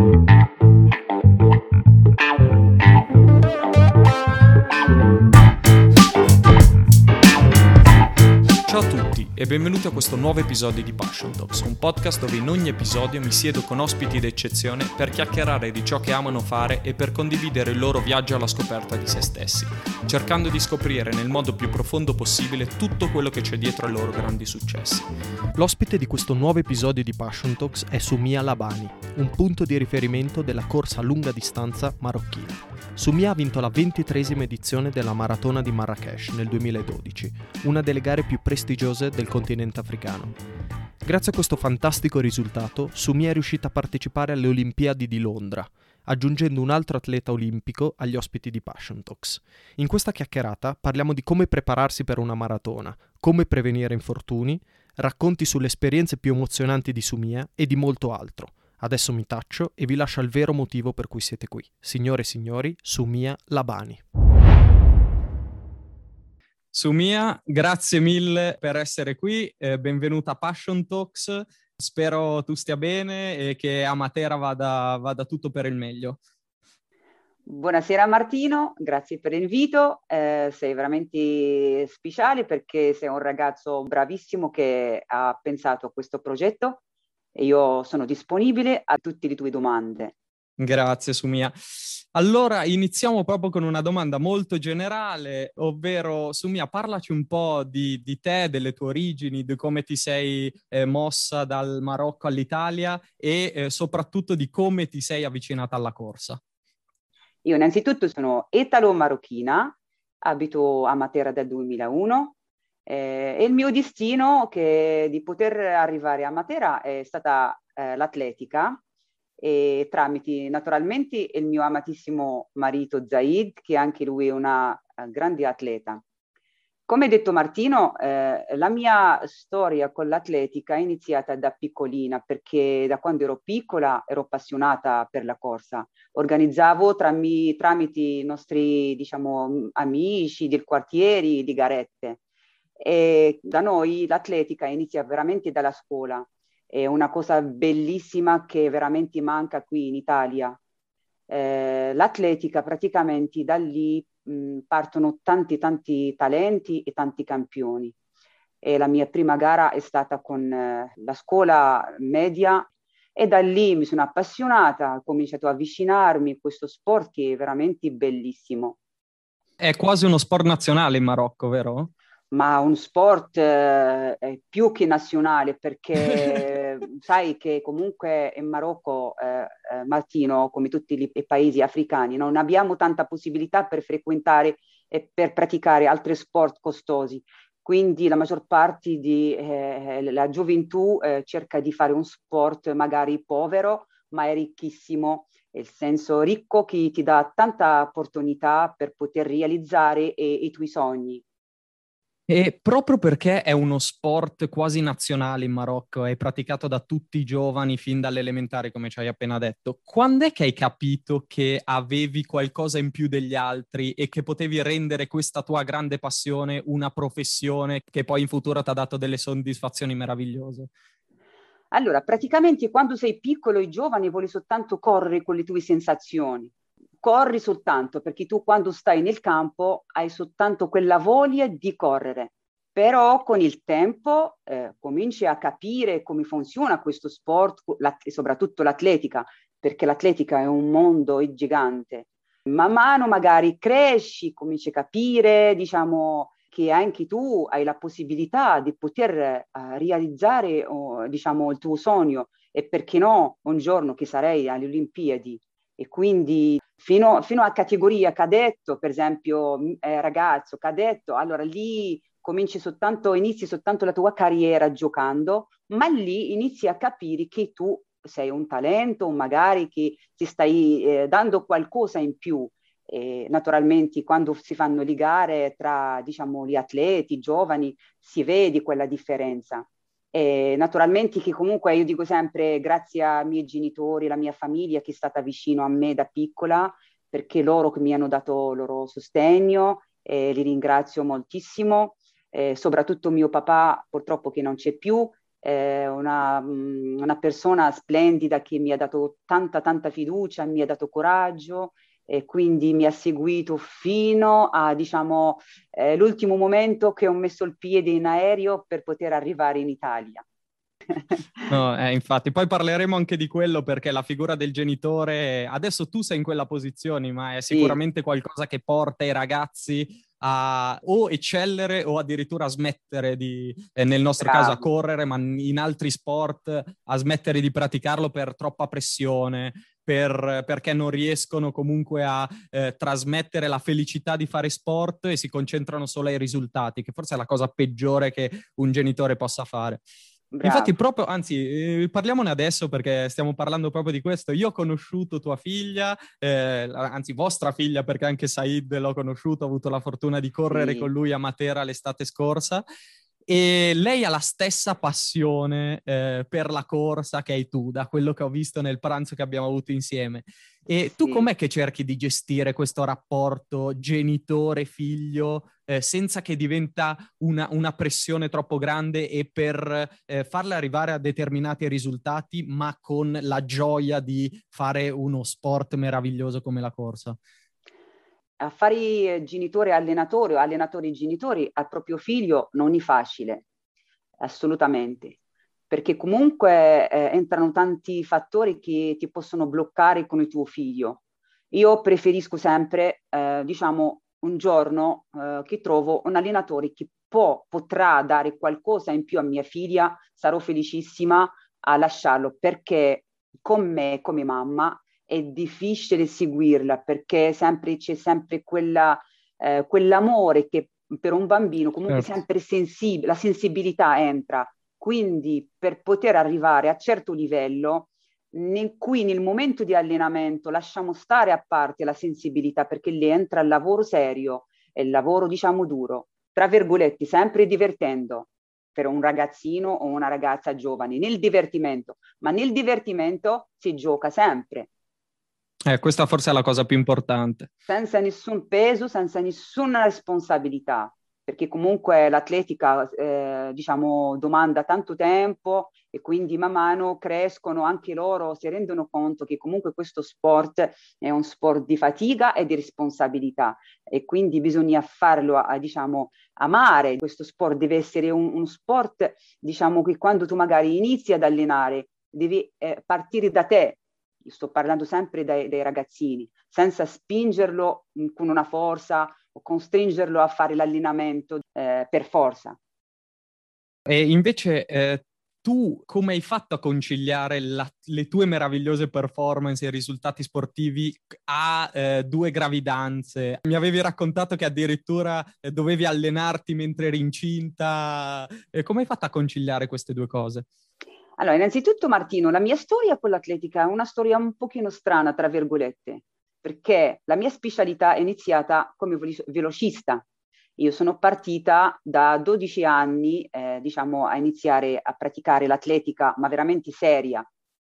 e benvenuti a questo nuovo episodio di Passion Talks, un podcast dove in ogni episodio mi siedo con ospiti d'eccezione per chiacchierare di ciò che amano fare e per condividere il loro viaggio alla scoperta di se stessi, cercando di scoprire nel modo più profondo possibile tutto quello che c'è dietro ai loro grandi successi. L'ospite di questo nuovo episodio di Passion Talks è Sumia Labani, un punto di riferimento della corsa a lunga distanza marocchina. Sumia ha vinto la ventitresima edizione della Maratona di Marrakesh nel 2012, una delle gare più prestigiose del continente africano. Grazie a questo fantastico risultato, Sumia è riuscita a partecipare alle Olimpiadi di Londra, aggiungendo un altro atleta olimpico agli ospiti di Passion Talks. In questa chiacchierata parliamo di come prepararsi per una maratona, come prevenire infortuni, racconti sulle esperienze più emozionanti di Sumia e di molto altro. Adesso mi taccio e vi lascio il vero motivo per cui siete qui. Signore e signori, Sumia Labani. Sumia, grazie mille per essere qui, eh, benvenuta a Passion Talks. Spero tu stia bene e che a Matera vada, vada tutto per il meglio. Buonasera Martino, grazie per l'invito. Eh, sei veramente speciale perché sei un ragazzo bravissimo che ha pensato a questo progetto e io sono disponibile a tutte le tue domande. Grazie Sumia. Allora iniziamo proprio con una domanda molto generale, ovvero Sumia, parlaci un po' di, di te, delle tue origini, di come ti sei eh, mossa dal Marocco all'Italia e eh, soprattutto di come ti sei avvicinata alla corsa. Io innanzitutto sono etalo-marocchina, abito a Matera dal 2001, eh, e il mio destino che di poter arrivare a Matera è stata eh, l'atletica e tramite naturalmente il mio amatissimo marito Zaid, che anche lui è una uh, grande atleta. Come detto Martino, eh, la mia storia con l'atletica è iniziata da piccolina, perché da quando ero piccola ero appassionata per la corsa. Organizzavo tramite i nostri diciamo, amici del quartiere di garette e da noi l'atletica inizia veramente dalla scuola, è una cosa bellissima che veramente manca qui in Italia. Eh, l'atletica praticamente da lì mh, partono tanti tanti talenti e tanti campioni. E la mia prima gara è stata con eh, la scuola media e da lì mi sono appassionata, ho cominciato a avvicinarmi a questo sport che è veramente bellissimo. È quasi uno sport nazionale in Marocco, vero? Ma un sport eh, più che nazionale perché sai che comunque in Marocco, eh, eh, Martino, come tutti i paesi africani, non abbiamo tanta possibilità per frequentare e per praticare altri sport costosi. Quindi la maggior parte della eh, gioventù eh, cerca di fare un sport magari povero, ma è ricchissimo, nel senso ricco che ti dà tanta opportunità per poter realizzare i tuoi sogni. E proprio perché è uno sport quasi nazionale in Marocco, è praticato da tutti i giovani fin dalle elementari, come ci hai appena detto, quando è che hai capito che avevi qualcosa in più degli altri e che potevi rendere questa tua grande passione una professione che poi in futuro ti ha dato delle soddisfazioni meravigliose? Allora, praticamente quando sei piccolo e giovane vuoi soltanto correre con le tue sensazioni corri soltanto perché tu quando stai nel campo hai soltanto quella voglia di correre. Però con il tempo eh, cominci a capire come funziona questo sport, soprattutto l'atletica, perché l'atletica è un mondo gigante. Man mano magari cresci, cominci a capire, diciamo, che anche tu hai la possibilità di poter uh, realizzare uh, diciamo, il tuo sogno e perché no, un giorno che sarei alle Olimpiadi e quindi fino, fino a categoria cadetto, per esempio eh, ragazzo, cadetto, allora lì cominci soltanto, inizi soltanto la tua carriera giocando, ma lì inizi a capire che tu sei un talento, magari che ti stai eh, dando qualcosa in più. E naturalmente quando si fanno le gare tra diciamo, gli atleti giovani si vede quella differenza. E naturalmente che comunque io dico sempre grazie ai miei genitori, alla mia famiglia che è stata vicino a me da piccola, perché loro che mi hanno dato il loro sostegno, e li ringrazio moltissimo, eh, soprattutto mio papà purtroppo che non c'è più, è una, una persona splendida che mi ha dato tanta, tanta fiducia, mi ha dato coraggio e quindi mi ha seguito fino a diciamo eh, l'ultimo momento che ho messo il piede in aereo per poter arrivare in Italia. No, eh, infatti, poi parleremo anche di quello perché la figura del genitore, adesso tu sei in quella posizione, ma è sicuramente sì. qualcosa che porta i ragazzi a o eccellere o addirittura a smettere di, eh, nel nostro Bravo. caso a correre, ma in altri sport a smettere di praticarlo per troppa pressione, per, perché non riescono comunque a eh, trasmettere la felicità di fare sport e si concentrano solo ai risultati, che forse è la cosa peggiore che un genitore possa fare. Bravo. Infatti, proprio, anzi, eh, parliamone adesso perché stiamo parlando proprio di questo. Io ho conosciuto tua figlia, eh, anzi, vostra figlia, perché anche Said l'ho conosciuto, ho avuto la fortuna di correre sì. con lui a Matera l'estate scorsa. E lei ha la stessa passione eh, per la corsa che hai tu, da quello che ho visto nel pranzo che abbiamo avuto insieme. E tu com'è che cerchi di gestire questo rapporto genitore-figlio eh, senza che diventa una, una, pressione troppo grande e per eh, farle arrivare a determinati risultati, ma con la gioia di fare uno sport meraviglioso come la corsa? A fare genitore allenatore o allenatori genitori al proprio figlio non è facile, assolutamente, perché comunque eh, entrano tanti fattori che ti possono bloccare con il tuo figlio. Io preferisco sempre, eh, diciamo, un giorno eh, che trovo un allenatore che può, potrà dare qualcosa in più a mia figlia, sarò felicissima a lasciarlo perché con me, come mamma, è difficile seguirla perché sempre, c'è sempre quella, eh, quell'amore che per un bambino comunque certo. sempre sensibile, la sensibilità entra. Quindi per poter arrivare a certo livello, in cui nel momento di allenamento lasciamo stare a parte la sensibilità perché lì entra il lavoro serio e il lavoro diciamo duro, tra virgolette, sempre divertendo per un ragazzino o una ragazza giovane, nel divertimento, ma nel divertimento si gioca sempre, eh, questa forse è la cosa più importante. Senza nessun peso, senza nessuna responsabilità, perché comunque l'atletica, eh, diciamo, domanda tanto tempo e quindi man mano crescono anche loro, si rendono conto che comunque questo sport è un sport di fatica e di responsabilità e quindi bisogna farlo, a, diciamo, amare. Questo sport deve essere un, un sport, diciamo, che quando tu magari inizi ad allenare, devi eh, partire da te, sto parlando sempre dai, dai ragazzini, senza spingerlo con una forza o costringerlo a fare l'allenamento eh, per forza. E invece eh, tu come hai fatto a conciliare la, le tue meravigliose performance e risultati sportivi a eh, due gravidanze? Mi avevi raccontato che addirittura eh, dovevi allenarti mentre eri incinta. come hai fatto a conciliare queste due cose? Allora, innanzitutto Martino, la mia storia con l'atletica è una storia un pochino strana, tra virgolette, perché la mia specialità è iniziata come velocista. Io sono partita da 12 anni, eh, diciamo, a iniziare a praticare l'atletica, ma veramente seria.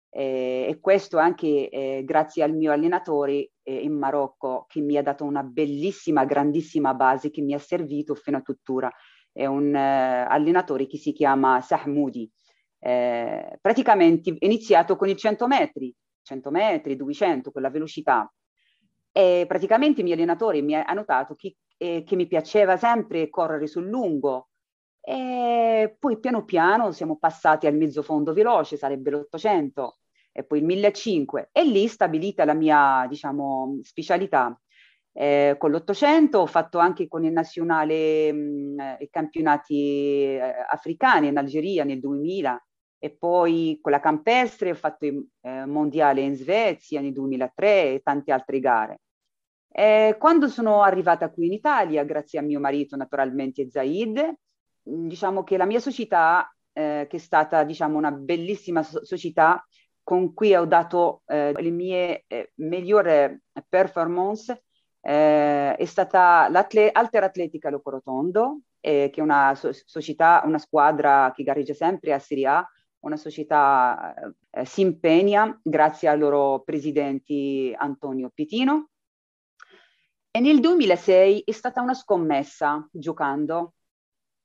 Eh, e questo anche eh, grazie al mio allenatore eh, in Marocco, che mi ha dato una bellissima, grandissima base che mi ha servito fino a tuttora. È un eh, allenatore che si chiama Sahmoudi eh, praticamente iniziato con i 100 metri, 100 metri, 200, con la velocità. E praticamente i miei allenatori mi hanno notato che, eh, che mi piaceva sempre correre sul lungo, e poi piano piano siamo passati al mezzo fondo veloce, sarebbe l'800 e poi il 1500 e lì stabilita la mia, diciamo, specialità. Eh, con l'800 ho fatto anche con il nazionale mh, i campionati eh, africani in Algeria nel 2000 e poi con la campestre ho fatto il eh, mondiale in Svezia nel 2003 e tante altre gare. E quando sono arrivata qui in Italia, grazie a mio marito naturalmente Zaid, mm, diciamo che la mia società, eh, che è stata diciamo, una bellissima so- società con cui ho dato eh, le mie eh, migliori performance, eh, è stata l'Alter Atletica Locorotondo, eh, che è una so- società, una squadra che gareggia sempre a Serie A, una società eh, si impegna grazie ai loro presidenti Antonio Pitino. E nel 2006 è stata una scommessa giocando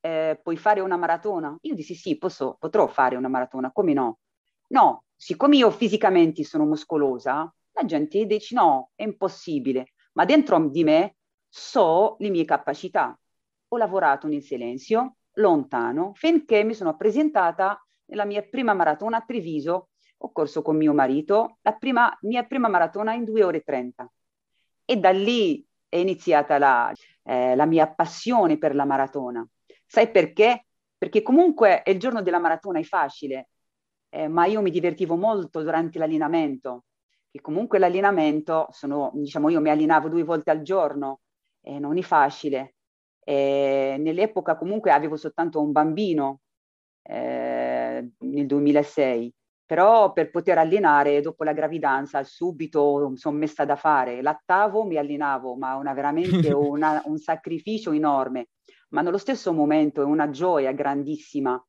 eh, puoi fare una maratona? Io dissi sì, posso, potrò fare una maratona, come no? No, siccome io fisicamente sono muscolosa, la gente dice no, è impossibile, ma dentro di me so le mie capacità. Ho lavorato nel silenzio, lontano, finché mi sono presentata nella mia prima maratona a Treviso, ho corso con mio marito, la prima, mia prima maratona in 2 ore e 30. E da lì è iniziata la, eh, la mia passione per la maratona. Sai perché? Perché comunque il giorno della maratona è facile, eh, ma io mi divertivo molto durante l'allenamento, che comunque l'allenamento, sono, diciamo, io mi allenavo due volte al giorno, e non è facile. E nell'epoca comunque avevo soltanto un bambino eh, nel 2006, però per poter allenare dopo la gravidanza subito sono messa da fare, lattavo, mi allenavo, ma una, veramente una, un sacrificio enorme, ma nello stesso momento è una gioia grandissima.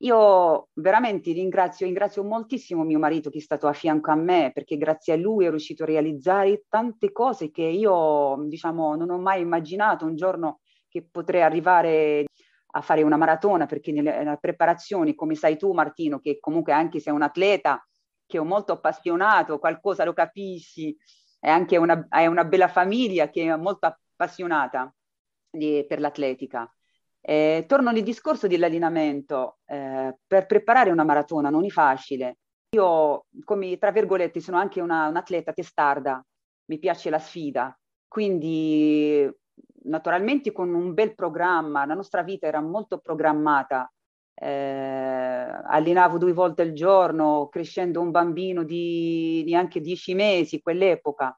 Io veramente ringrazio, ringrazio moltissimo mio marito che è stato a fianco a me perché grazie a lui è riuscito a realizzare tante cose che io, diciamo, non ho mai immaginato un giorno che potrei arrivare a fare una maratona perché nelle, nelle preparazioni, come sai tu Martino, che comunque anche sei un atleta, che è molto appassionato, qualcosa lo capisci, è anche una, hai una bella famiglia che è molto appassionata di, per l'atletica. Eh, torno al discorso dell'allenamento. Eh, per preparare una maratona non è facile. Io, come tra virgolette, sono anche una, un'atleta testarda, mi piace la sfida, quindi naturalmente con un bel programma, la nostra vita era molto programmata. Eh, allenavo due volte al giorno, crescendo un bambino di neanche dieci mesi, quell'epoca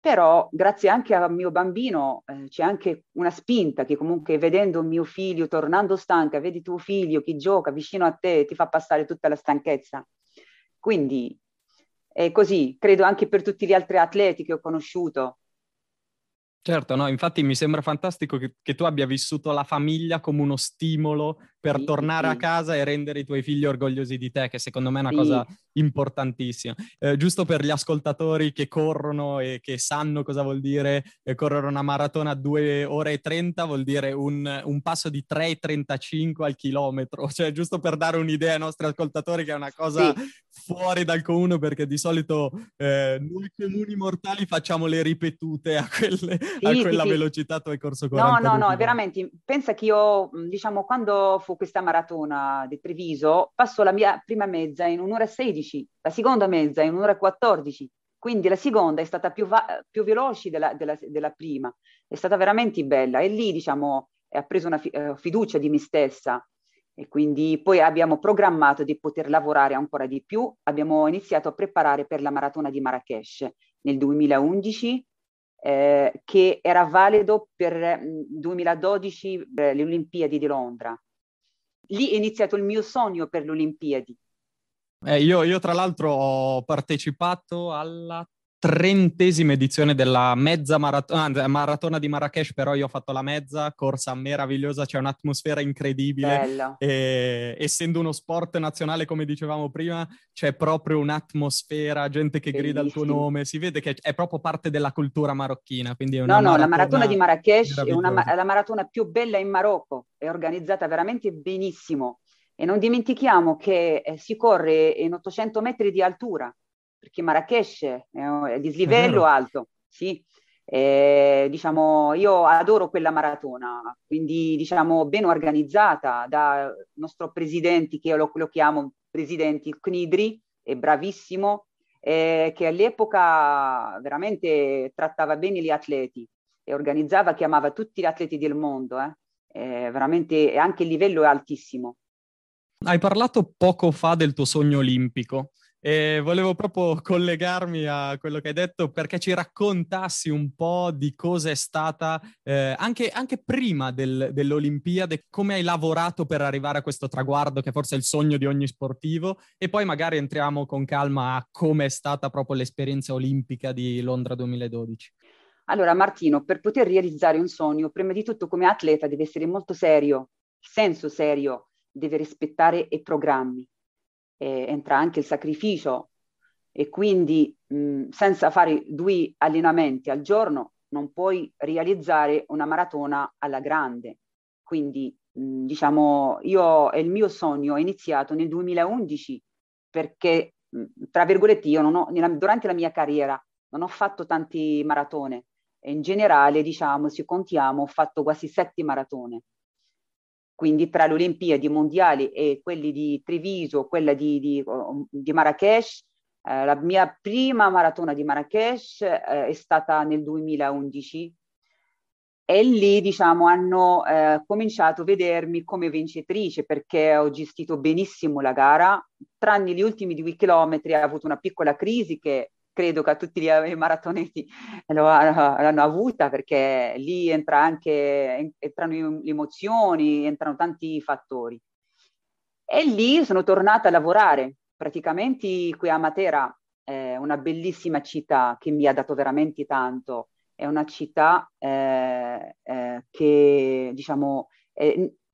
però grazie anche al mio bambino eh, c'è anche una spinta che comunque vedendo mio figlio tornando stanca, vedi tuo figlio che gioca vicino a te, ti fa passare tutta la stanchezza. Quindi è così, credo anche per tutti gli altri atleti che ho conosciuto, Certo, no, infatti mi sembra fantastico che, che, tu abbia vissuto la famiglia come uno stimolo per sì, tornare sì. a casa e rendere i tuoi figli orgogliosi di te, che secondo me è una sì. cosa importantissima. Eh, giusto per gli ascoltatori che corrono e che sanno cosa vuol dire eh, correre una maratona a 2 ore e 30, vuol dire un, un passo di 3,35 al chilometro, cioè giusto per dare un'idea ai nostri ascoltatori che è una cosa fuori dal comune perché di solito eh, noi comuni mortali facciamo le ripetute a, quelle, sì, a quella sì, velocità tu hai corso 40 No, no, no, veramente, pensa che io, diciamo, quando fu questa maratona di Treviso, passo la mia prima mezza in un'ora e 16, la seconda mezza in un'ora e 14, quindi la seconda è stata più, va- più veloce della, della, della, prima, è stata veramente bella e lì, diciamo, ha preso una fi- eh, fiducia di me stessa e quindi poi abbiamo programmato di poter lavorare ancora di più. Abbiamo iniziato a preparare per la maratona di Marrakesh nel 2011, eh, che era valido per 2012 mm, eh, le Olimpiadi di Londra. Lì è iniziato il mio sogno per le Olimpiadi. Eh, io, io, tra l'altro ho partecipato alla trentesima edizione della mezza maratona, maratona di Marrakesh, però io ho fatto la mezza, corsa meravigliosa, c'è un'atmosfera incredibile. E, essendo uno sport nazionale, come dicevamo prima, c'è proprio un'atmosfera, gente che Bellissimo. grida il tuo nome, si vede che è proprio parte della cultura marocchina. No, no, la maratona di Marrakesh è, una, è la maratona più bella in Marocco, è organizzata veramente benissimo. E non dimentichiamo che eh, si corre in 800 metri di altura, perché Marrakesh è di slivello alto, sì. E, diciamo, io adoro quella maratona, quindi diciamo ben organizzata da nostro presidente, che io lo, lo chiamo presidente Knidri, è bravissimo, eh, che all'epoca veramente trattava bene gli atleti e organizzava, chiamava tutti gli atleti del mondo, eh. Eh, veramente anche il livello è altissimo. Hai parlato poco fa del tuo sogno olimpico. E volevo proprio collegarmi a quello che hai detto perché ci raccontassi un po' di cosa è stata eh, anche, anche, prima del, dell'Olimpiade, come hai lavorato per arrivare a questo traguardo che forse è il sogno di ogni sportivo e poi magari entriamo con calma a come è stata proprio l'esperienza olimpica di Londra 2012. Allora Martino, per poter realizzare un sogno, prima di tutto come atleta deve essere molto serio, senso serio, deve rispettare i programmi eh, entra anche il sacrificio e quindi mh, senza fare due allenamenti al giorno non puoi realizzare una maratona alla grande. Quindi diciamo, io, il mio sogno è iniziato nel 2011 perché, tra virgolette, io non ho, nella, durante la mia carriera non ho fatto tanti maratone. In generale, diciamo, se contiamo, ho fatto quasi sette maratone. Quindi tra le Olimpiadi mondiali e quelli di Treviso, quella di, di, di Marrakesh, eh, la mia prima maratona di Marrakesh eh, è stata nel 2011 e lì diciamo hanno eh, cominciato a vedermi come vincitrice perché ho gestito benissimo la gara, tranne gli ultimi due chilometri ha avuto una piccola crisi che credo che tutti i maratoneti l'hanno avuta perché lì entra anche, entrano le emozioni, entrano tanti fattori. E lì sono tornata a lavorare, praticamente qui a Matera, eh, una bellissima città che mi ha dato veramente tanto è una città eh, eh, che diciamo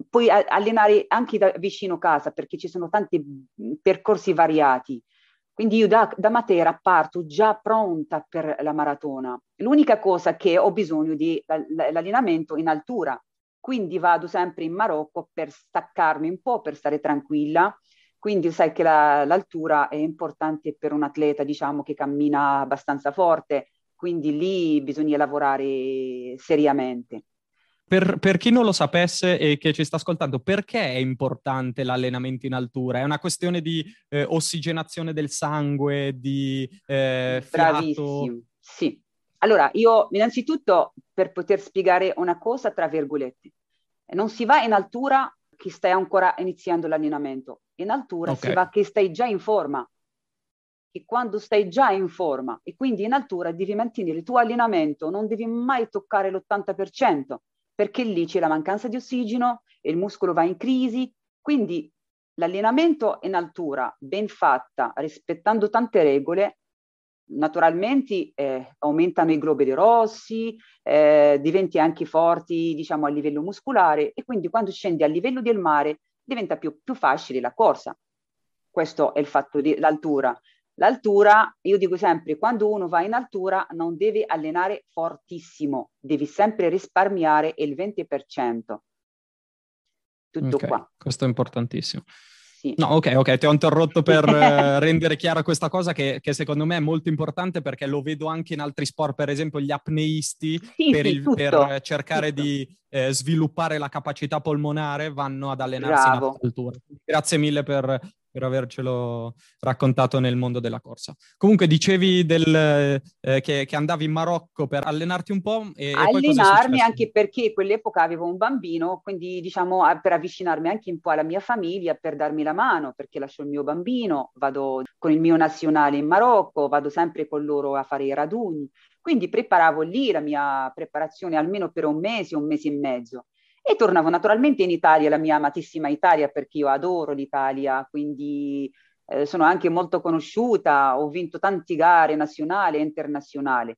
puoi allenare anche da vicino casa perché ci sono tanti percorsi variati. Quindi io da, da Matera parto già pronta per la maratona. L'unica cosa che ho bisogno di l'allenamento in altura, quindi vado sempre in Marocco per staccarmi un po', per stare tranquilla. Quindi sai che la, l'altura è importante per un atleta, diciamo, che cammina abbastanza forte, quindi lì bisogna lavorare seriamente. Per, per, chi non lo sapesse e che ci sta ascoltando, perché è importante l'allenamento in altura? È una questione di eh, ossigenazione del sangue, di eh, Bravissimo, sì. Allora, io innanzitutto per poter spiegare una cosa, tra virgolette, non si va in altura che stai ancora iniziando l'allenamento, in altura okay. si va che stai già in forma, che quando stai già in forma e quindi in altura devi mantenere il tuo allenamento, non devi mai toccare l'80%, perché lì c'è la mancanza di ossigeno e il muscolo va in crisi. Quindi l'allenamento in altura, ben fatta, rispettando tante regole, naturalmente eh, aumentano i globuli rossi, eh, diventi anche forti, diciamo, a livello muscolare e quindi quando scendi a livello del mare diventa più, più facile la corsa. Questo è il fatto dell'altura. L'altura, io dico sempre, quando uno va in altura non deve allenare fortissimo, devi sempre risparmiare il 20%. Tutto okay, qua. Questo è importantissimo. Sì. No, ok, ok, ti ho interrotto per eh, rendere chiara questa cosa che, che, secondo me è molto importante perché lo vedo anche in altri sport, per esempio gli apneisti, sì, per, sì, il, per, cercare tutto. di eh, sviluppare la capacità polmonare vanno ad allenarsi Bravo. in altura. Grazie mille per, per avercelo raccontato nel mondo della corsa. Comunque dicevi del, eh, che, che, andavi in Marocco per allenarti un po'. E, Allenarmi anche perché quell'epoca avevo un bambino, quindi diciamo per avvicinarmi anche un po' alla mia famiglia, per darmi la mano, perché lascio il mio bambino, vado con il mio nazionale in Marocco, vado sempre con loro a fare i raduni. Quindi preparavo lì la mia preparazione almeno per un mese, un mese e mezzo e tornavo naturalmente in Italia, la mia amatissima Italia, perché io adoro l'Italia, quindi eh, sono anche molto conosciuta, ho vinto tante gare nazionali e internazionali.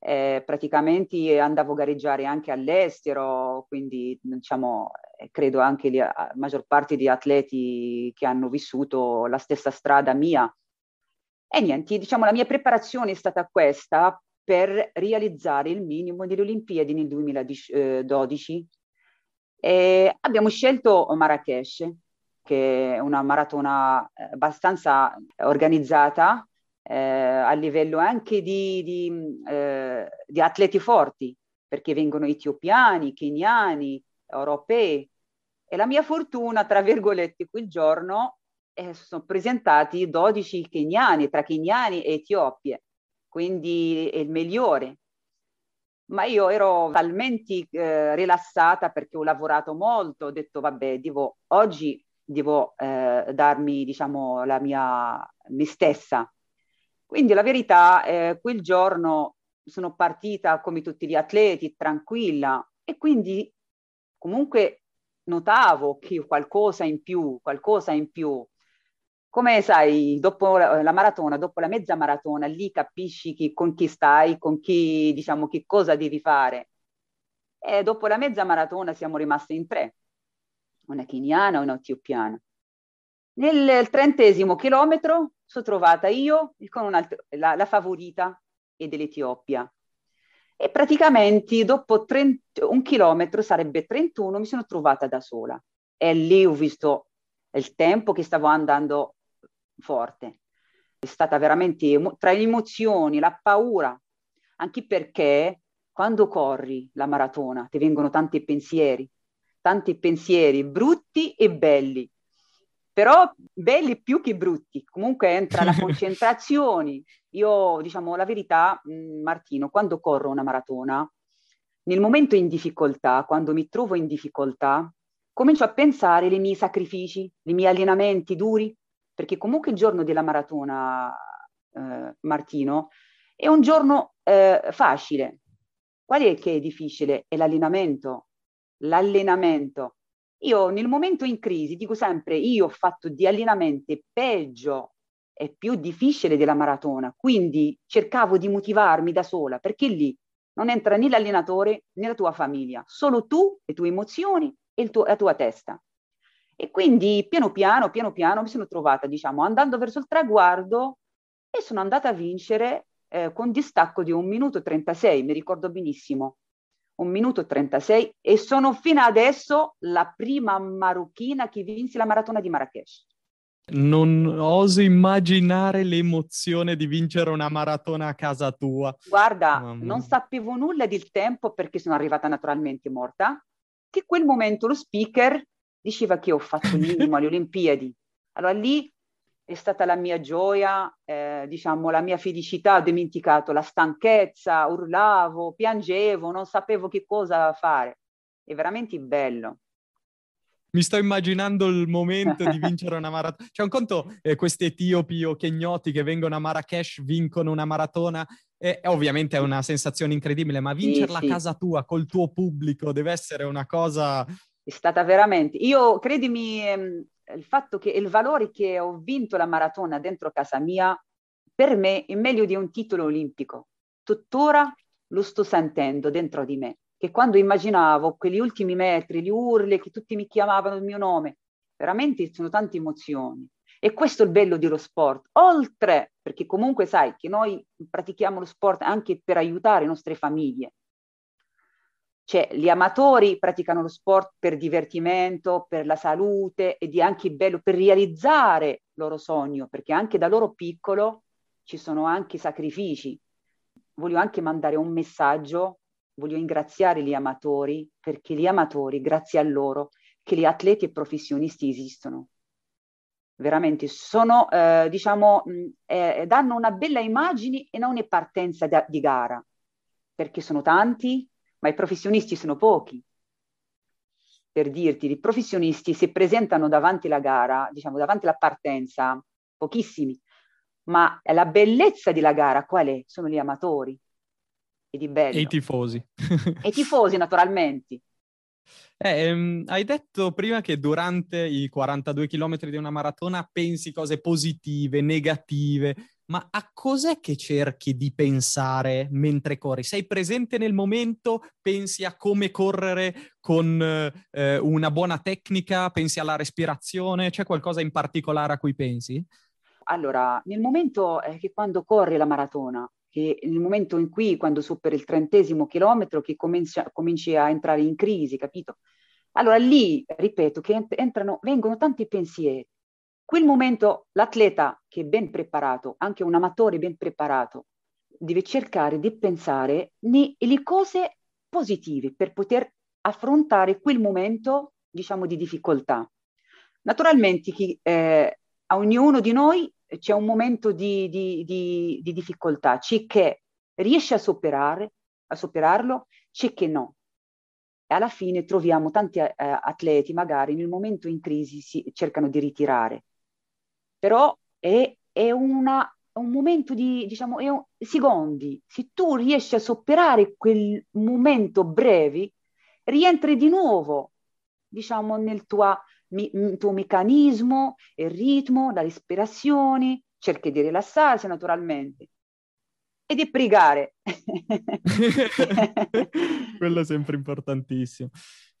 Eh, praticamente andavo a gareggiare anche all'estero, quindi diciamo, eh, credo anche la maggior parte di atleti che hanno vissuto la stessa strada mia. E niente, diciamo, la mia preparazione è stata questa per realizzare il minimo delle Olimpiadi nel 2012 e abbiamo scelto Marrakesh, che è una maratona eh, abbastanza organizzata eh, a livello anche di, di, eh, di, atleti forti, perché vengono etiopiani, keniani, europei. E la mia fortuna, tra virgolette, quel giorno eh, sono presentati 12 keniani, tra keniani e Etiopie, quindi è il migliore ma io ero talmente eh, rilassata perché ho lavorato molto, ho detto vabbè, devo, oggi devo eh, darmi, diciamo, la mia, me stessa. Quindi la verità, eh, quel giorno sono partita come tutti gli atleti, tranquilla e quindi comunque notavo che qualcosa in più, qualcosa in più come sai, dopo la maratona, dopo la mezza maratona, lì capisci chi, con chi stai, con chi, diciamo, che cosa devi fare. E dopo la mezza maratona siamo rimasti in tre, una keniana e una etiopiana. Nel trentesimo chilometro sono trovata io con la, la favorita e dell'Etiopia. E praticamente dopo 30, un chilometro, sarebbe 31, mi sono trovata da sola. E lì ho visto il tempo che stavo andando forte. È stata veramente tra le emozioni, la paura, anche perché quando corri la maratona ti vengono tanti pensieri, tanti pensieri brutti e belli, però belli più che brutti. Comunque entra la concentrazione. Io, diciamo la verità, mm, Martino, quando corro una maratona, nel momento in difficoltà, quando mi trovo in difficoltà, comincio a pensare ai miei sacrifici, ai miei allenamenti duri, perché comunque il giorno della maratona, eh, Martino, è un giorno eh, facile. Qual è che è difficile? È l'allenamento. L'allenamento. Io nel momento in crisi dico sempre, io ho fatto di allenamenti peggio e più difficile della maratona, quindi cercavo di motivarmi da sola, perché lì non entra né l'allenatore né la tua famiglia, solo tu, le tue emozioni e tuo, la tua testa. E quindi piano piano, piano piano mi sono trovata, diciamo, andando verso il traguardo e sono andata a vincere eh, con distacco di un minuto e 36, mi ricordo benissimo, un minuto e 36 e sono fino adesso la prima marocchina che vinse la maratona di Marrakesh. Non oso immaginare l'emozione di vincere una maratona a casa tua. Guarda, Mamma. non sapevo nulla del tempo perché sono arrivata naturalmente morta, che quel momento lo speaker diceva che ho fatto il minimo alle Olimpiadi. Allora lì è stata la mia gioia, eh, diciamo la mia felicità, ho dimenticato la stanchezza, urlavo, piangevo, non sapevo che cosa fare. È veramente bello. Mi sto immaginando il momento di vincere una maratona. C'è un conto, eh, questi etiopi o kenyoti che vengono a Marrakesh, vincono una maratona, e ovviamente è una sensazione incredibile, ma vincerla sì, sì. a casa tua, col tuo pubblico, deve essere una cosa è stata veramente... Io, credimi, ehm, il fatto che il valore che ho vinto la maratona dentro casa mia, per me è meglio di un titolo olimpico. Tuttora lo sto sentendo dentro di me, che quando immaginavo quegli ultimi metri, le urle, che tutti mi chiamavano il mio nome, veramente sono tante emozioni. E questo è il bello dello sport. Oltre, perché comunque sai che noi pratichiamo lo sport anche per aiutare le nostre famiglie, cioè, gli amatori praticano lo sport per divertimento, per la salute ed è anche bello per realizzare il loro sogno, perché anche da loro piccolo ci sono anche sacrifici. Voglio anche mandare un messaggio, voglio ringraziare gli amatori, perché gli amatori, grazie a loro, che gli atleti e professionisti esistono. Veramente sono, eh, diciamo, eh, danno una bella immagine e non è partenza da, di gara, perché sono tanti, ma i professionisti sono pochi. Per dirti, i professionisti si presentano davanti alla gara, diciamo davanti alla partenza, pochissimi, ma la bellezza della gara qual è? Sono gli amatori. E. E i tifosi. e i tifosi, naturalmente. Eh, ehm, hai detto prima che durante i 42 km di una maratona pensi cose positive, negative ma a cos'è che cerchi di pensare mentre corri? Sei presente nel momento? Pensi a come correre con eh, una buona tecnica? Pensi alla respirazione? C'è qualcosa in particolare a cui pensi? Allora, nel momento eh, che quando corri la maratona, che nel momento in cui, quando superi il trentesimo chilometro, che cominci, cominci a entrare in crisi, capito? Allora lì, ripeto, che entrano, vengono tanti pensieri quel momento l'atleta che è ben preparato, anche un amatore ben preparato, deve cercare di pensare nelle cose positive per poter affrontare quel momento, diciamo, di difficoltà. Naturalmente chi, eh, a ognuno di noi c'è un momento di, di, di, di difficoltà, c'è che riesce a superare, a superarlo, c'è che no. E alla fine troviamo tanti eh, atleti, magari nel momento in crisi si cercano di ritirare però è, è una, un momento di, diciamo, è un, secondi. Se tu riesci a superare quel momento breve, rientri di nuovo, diciamo, nel tuo, mi, tuo meccanismo, il ritmo, la respirazione, cerchi di rilassarsi naturalmente e di pregare. Quello è sempre importantissimo.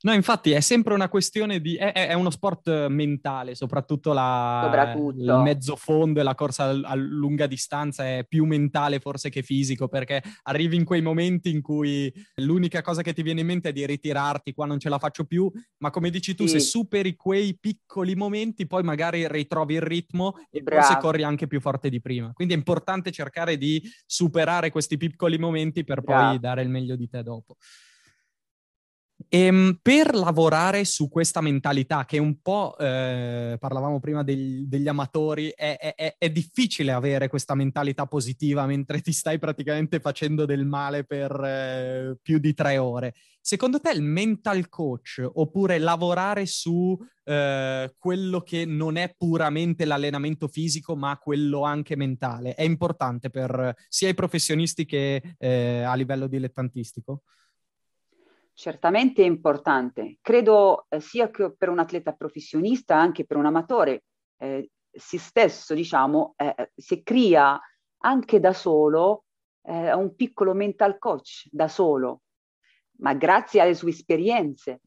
No, infatti è sempre una questione di... è, è uno sport mentale, soprattutto, la, soprattutto. il mezzo fondo e la corsa a, lunga distanza è più mentale forse che fisico, perché arrivi in quei momenti in cui l'unica cosa che ti viene in mente è di ritirarti, qua non ce la faccio più, ma come dici tu, sì. se superi quei piccoli momenti, poi magari ritrovi il ritmo e Bravo. forse corri anche più forte di prima. Quindi è importante cercare di superare questi piccoli momenti per Bravo. poi dare il meglio di te dopo. E, ehm, per lavorare su questa mentalità, che un po' eh, parlavamo prima degli, degli amatori, è, è, è, difficile avere questa mentalità positiva mentre ti stai praticamente facendo del male per eh, più di tre ore. Secondo te il mental coach oppure lavorare su eh, quello che non è puramente l'allenamento fisico, ma quello anche mentale, è importante per sia i professionisti che eh, a livello dilettantistico? Certamente è importante. Credo eh, sia che per un atleta professionista, anche per un amatore, eh, si stesso, diciamo, eh, eh si crea anche da solo eh, un piccolo mental coach, da solo, ma grazie alle sue esperienze.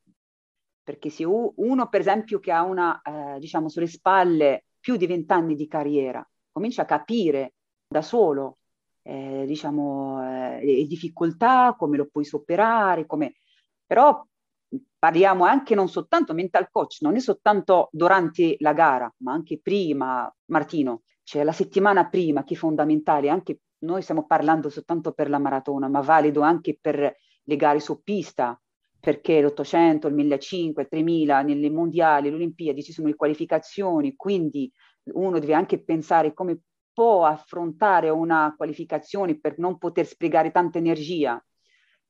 Perché se uno, per esempio, che ha una, eh, diciamo, sulle spalle più di vent'anni di carriera, comincia a capire da solo, diciamo, le difficoltà, come lo puoi superare, come però parliamo anche non soltanto mental coach, non è soltanto durante la gara, ma anche prima, Martino, cioè la settimana prima che è fondamentale, anche noi stiamo parlando soltanto per la maratona, ma valido anche per le gare su pista, perché l'800, il 1500, il 3000, nelle mondiali, le Olimpiadi ci sono le qualificazioni, quindi uno deve anche pensare come può affrontare una qualificazione per non poter spiegare tanta energia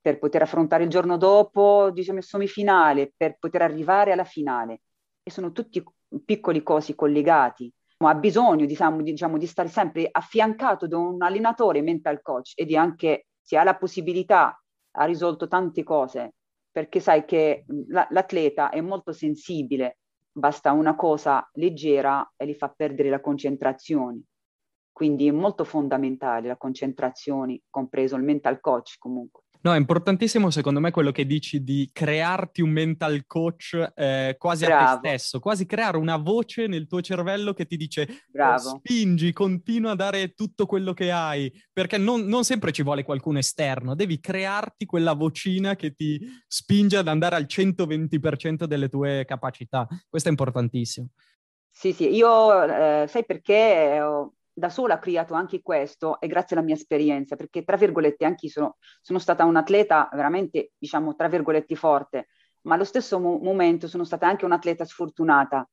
per poter affrontare il giorno dopo, diciamo, semifinale, per poter arrivare alla finale. E sono tutti piccoli cosi collegati. Ha bisogno, diciamo, diciamo, di stare sempre affiancato da un allenatore mental coach e di anche, se ha la possibilità, ha risolto tante cose, perché sai che la, l'atleta è molto sensibile, basta una cosa leggera e gli fa perdere la concentrazione. Quindi è molto fondamentale la concentrazione, compreso il mental coach comunque. No, è importantissimo secondo me quello che dici di crearti un mental coach eh, quasi Bravo. a te stesso, quasi creare una voce nel tuo cervello che ti dice Bravo. spingi, continua a dare tutto quello che hai, perché non, non, sempre ci vuole qualcuno esterno, devi crearti quella vocina che ti spinge ad andare al 120% delle tue capacità. Questo è importantissimo. Sì, sì, io eh, sai perché ho da sola ho creato anche questo e grazie alla mia esperienza, perché tra virgolette anche io sono, sono stata un atleta veramente, diciamo, tra virgolette forte, ma allo stesso mo- momento sono stata anche un'atleta sfortunata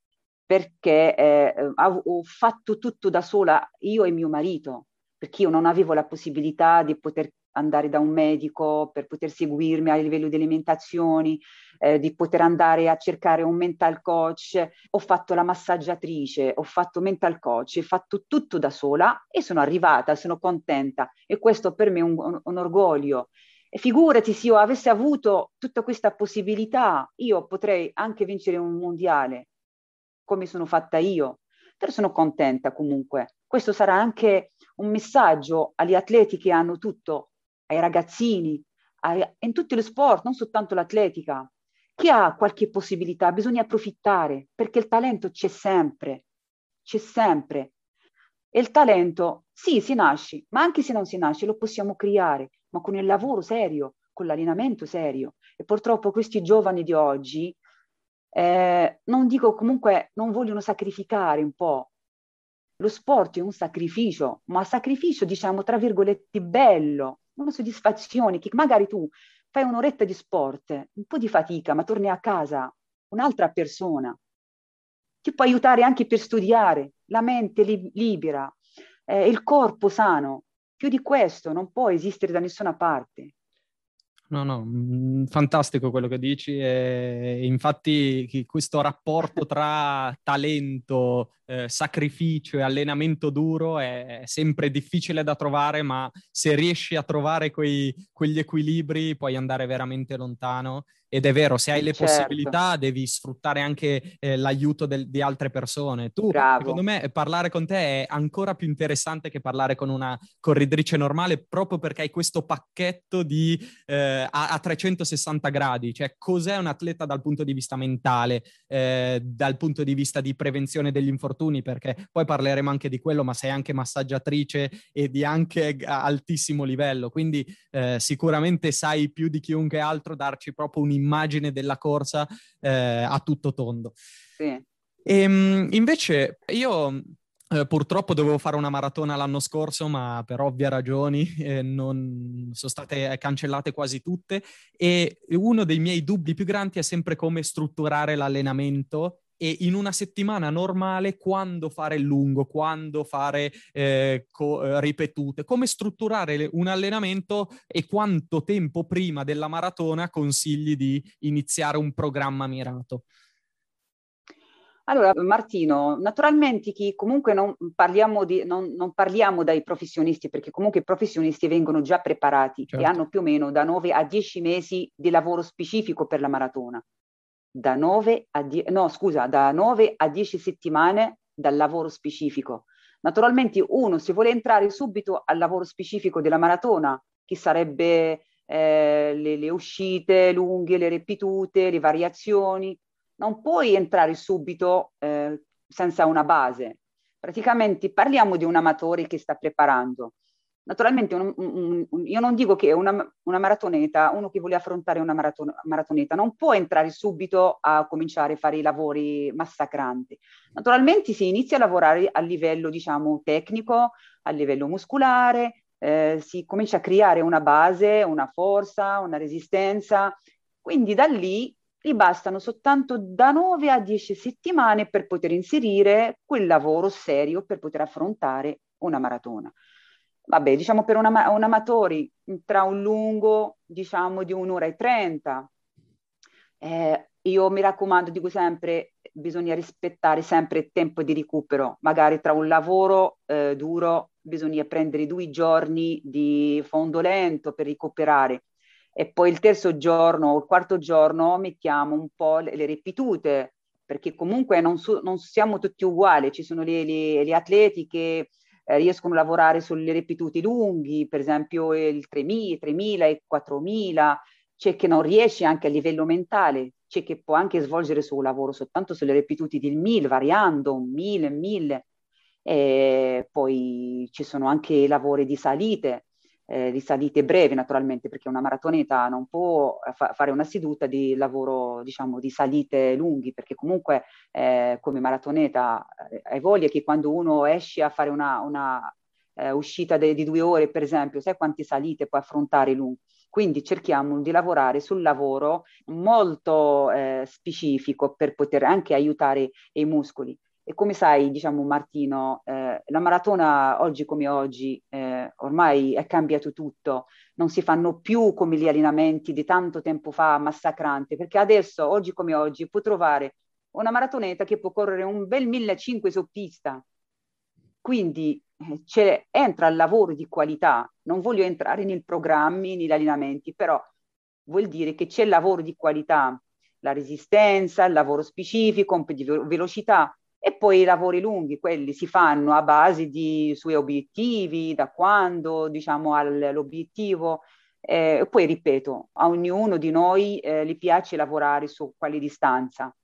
perché eh, ho, ho fatto tutto da sola io e mio marito, perché io non avevo la possibilità di poter andare da un medico per poter seguirmi a livello di alimentazioni, eh, di poter andare a cercare un mental coach. Ho fatto la massaggiatrice, ho fatto mental coach, ho fatto tutto da sola e sono arrivata, sono contenta e questo per me è un, un, un orgoglio. E figurati se io avessi avuto tutta questa possibilità, io potrei anche vincere un mondiale, come sono fatta io, però sono contenta comunque. Questo sarà anche un messaggio agli atleti che hanno tutto ai ragazzini, ai, in tutti gli sport, non soltanto l'atletica. Chi ha qualche possibilità bisogna approfittare perché il talento c'è sempre, c'è sempre. E il talento, sì, si nasce, ma anche se non si nasce lo possiamo creare, ma con il lavoro serio, con l'allenamento serio. E purtroppo questi giovani di oggi, eh, non dico comunque, non vogliono sacrificare un po'. Lo sport è un sacrificio, ma sacrificio diciamo tra virgolette bello, una soddisfazione che magari tu fai un'oretta di sport, un po' di fatica, ma torni a casa un'altra persona. Ti può aiutare anche per studiare, la mente li- libera, eh, il corpo sano. Più di questo non può esistere da nessuna parte. No, no, mm, fantastico quello che dici e infatti questo rapporto tra talento, eh, sacrificio e allenamento duro è, è, sempre difficile da trovare, ma se riesci a trovare quei, quegli equilibri puoi andare veramente lontano ed è vero, se hai le certo. possibilità devi sfruttare anche eh, l'aiuto del, di altre persone. Tu, Bravo. secondo me, parlare con te è ancora più interessante che parlare con una corridrice normale proprio perché hai questo pacchetto di, eh, a, a, 360 gradi. Cioè, cos'è un atleta dal punto di vista mentale, eh, dal punto di vista di prevenzione degli infortuni, perché poi parleremo anche di quello, ma sei anche massaggiatrice e di anche altissimo livello. Quindi eh, sicuramente sai più di chiunque altro darci proprio un un'immagine della corsa eh, a tutto tondo. Sì. E, ehm, invece io eh, purtroppo dovevo fare una maratona l'anno scorso, ma per ovvie ragioni eh, non sono state cancellate quasi tutte. E uno dei miei dubbi più grandi è sempre come strutturare l'allenamento e in una settimana normale quando fare il lungo, quando fare eh, co- eh, ripetute, come strutturare un allenamento e quanto tempo prima della maratona consigli di iniziare un programma mirato. Allora, Martino, naturalmente chi comunque non parliamo, di, non, non parliamo, dai professionisti, perché comunque i professionisti vengono già preparati certo. e hanno più o meno da 9 a 10 mesi di lavoro specifico per la maratona da 9 a 10, no, scusa, da 9 a 10 settimane dal lavoro specifico. Naturalmente uno se vuole entrare subito al lavoro specifico della maratona, che sarebbe eh, le, le, uscite lunghe, le ripetute, le variazioni, non puoi entrare subito eh, senza una base. Praticamente parliamo di un amatore che sta preparando. Naturalmente un, un, un, io non dico che una, una, maratoneta, uno che vuole affrontare una maraton, maratoneta, non può entrare subito a cominciare a fare i lavori massacranti. Naturalmente si inizia a lavorare a livello, diciamo, tecnico, a livello muscolare, eh, si comincia a creare una base, una forza, una resistenza. Quindi da lì gli bastano soltanto da 9 a 10 settimane per poter inserire quel lavoro serio per poter affrontare una maratona vabbè, diciamo per una, un amatori tra un lungo, diciamo di un'ora e trenta. Eh, io mi raccomando, dico sempre, bisogna rispettare sempre il tempo di recupero. Magari tra un lavoro eh, duro bisogna prendere due giorni di fondo lento per recuperare e poi il terzo giorno o il quarto giorno mettiamo un po' le, le ripetute, perché comunque non, su, non, siamo tutti uguali, ci sono gli atleti che eh, riescono a lavorare sulle ripetuti lunghi, per esempio il 3000, 3000 e 4000, c'è che non riesce anche a livello mentale, c'è che può anche svolgere il suo lavoro soltanto sulle ripetuti del 1000, variando 1000, 1000. E poi ci sono anche lavori di salite, eh, di salite brevi naturalmente, perché una maratoneta non può fa- fare una seduta di lavoro, diciamo, di salite lunghi, perché comunque eh, come maratoneta eh, hai voglia che quando uno esce a fare una, una eh, uscita de- di due ore, per esempio, sai quante salite può affrontare lunghi? Quindi cerchiamo di lavorare sul lavoro molto eh, specifico per poter anche aiutare i muscoli. E come sai, diciamo Martino, eh, la maratona oggi come oggi eh, ormai è cambiato tutto, non si fanno più come gli allenamenti di tanto tempo fa, massacrante, perché adesso, oggi come oggi, può trovare una maratoneta che può correre un bel 1500 su pista. Quindi eh, entra il lavoro di qualità, non voglio entrare nei programmi, negli allenamenti, però vuol dire che c'è il lavoro di qualità, la resistenza, il lavoro specifico, un po' di velocità, e poi i lavori lunghi, quelli si fanno a base di suoi obiettivi, da quando diciamo all'obiettivo. Eh, poi ripeto, a ognuno di noi eh, gli piace lavorare su quale distanza,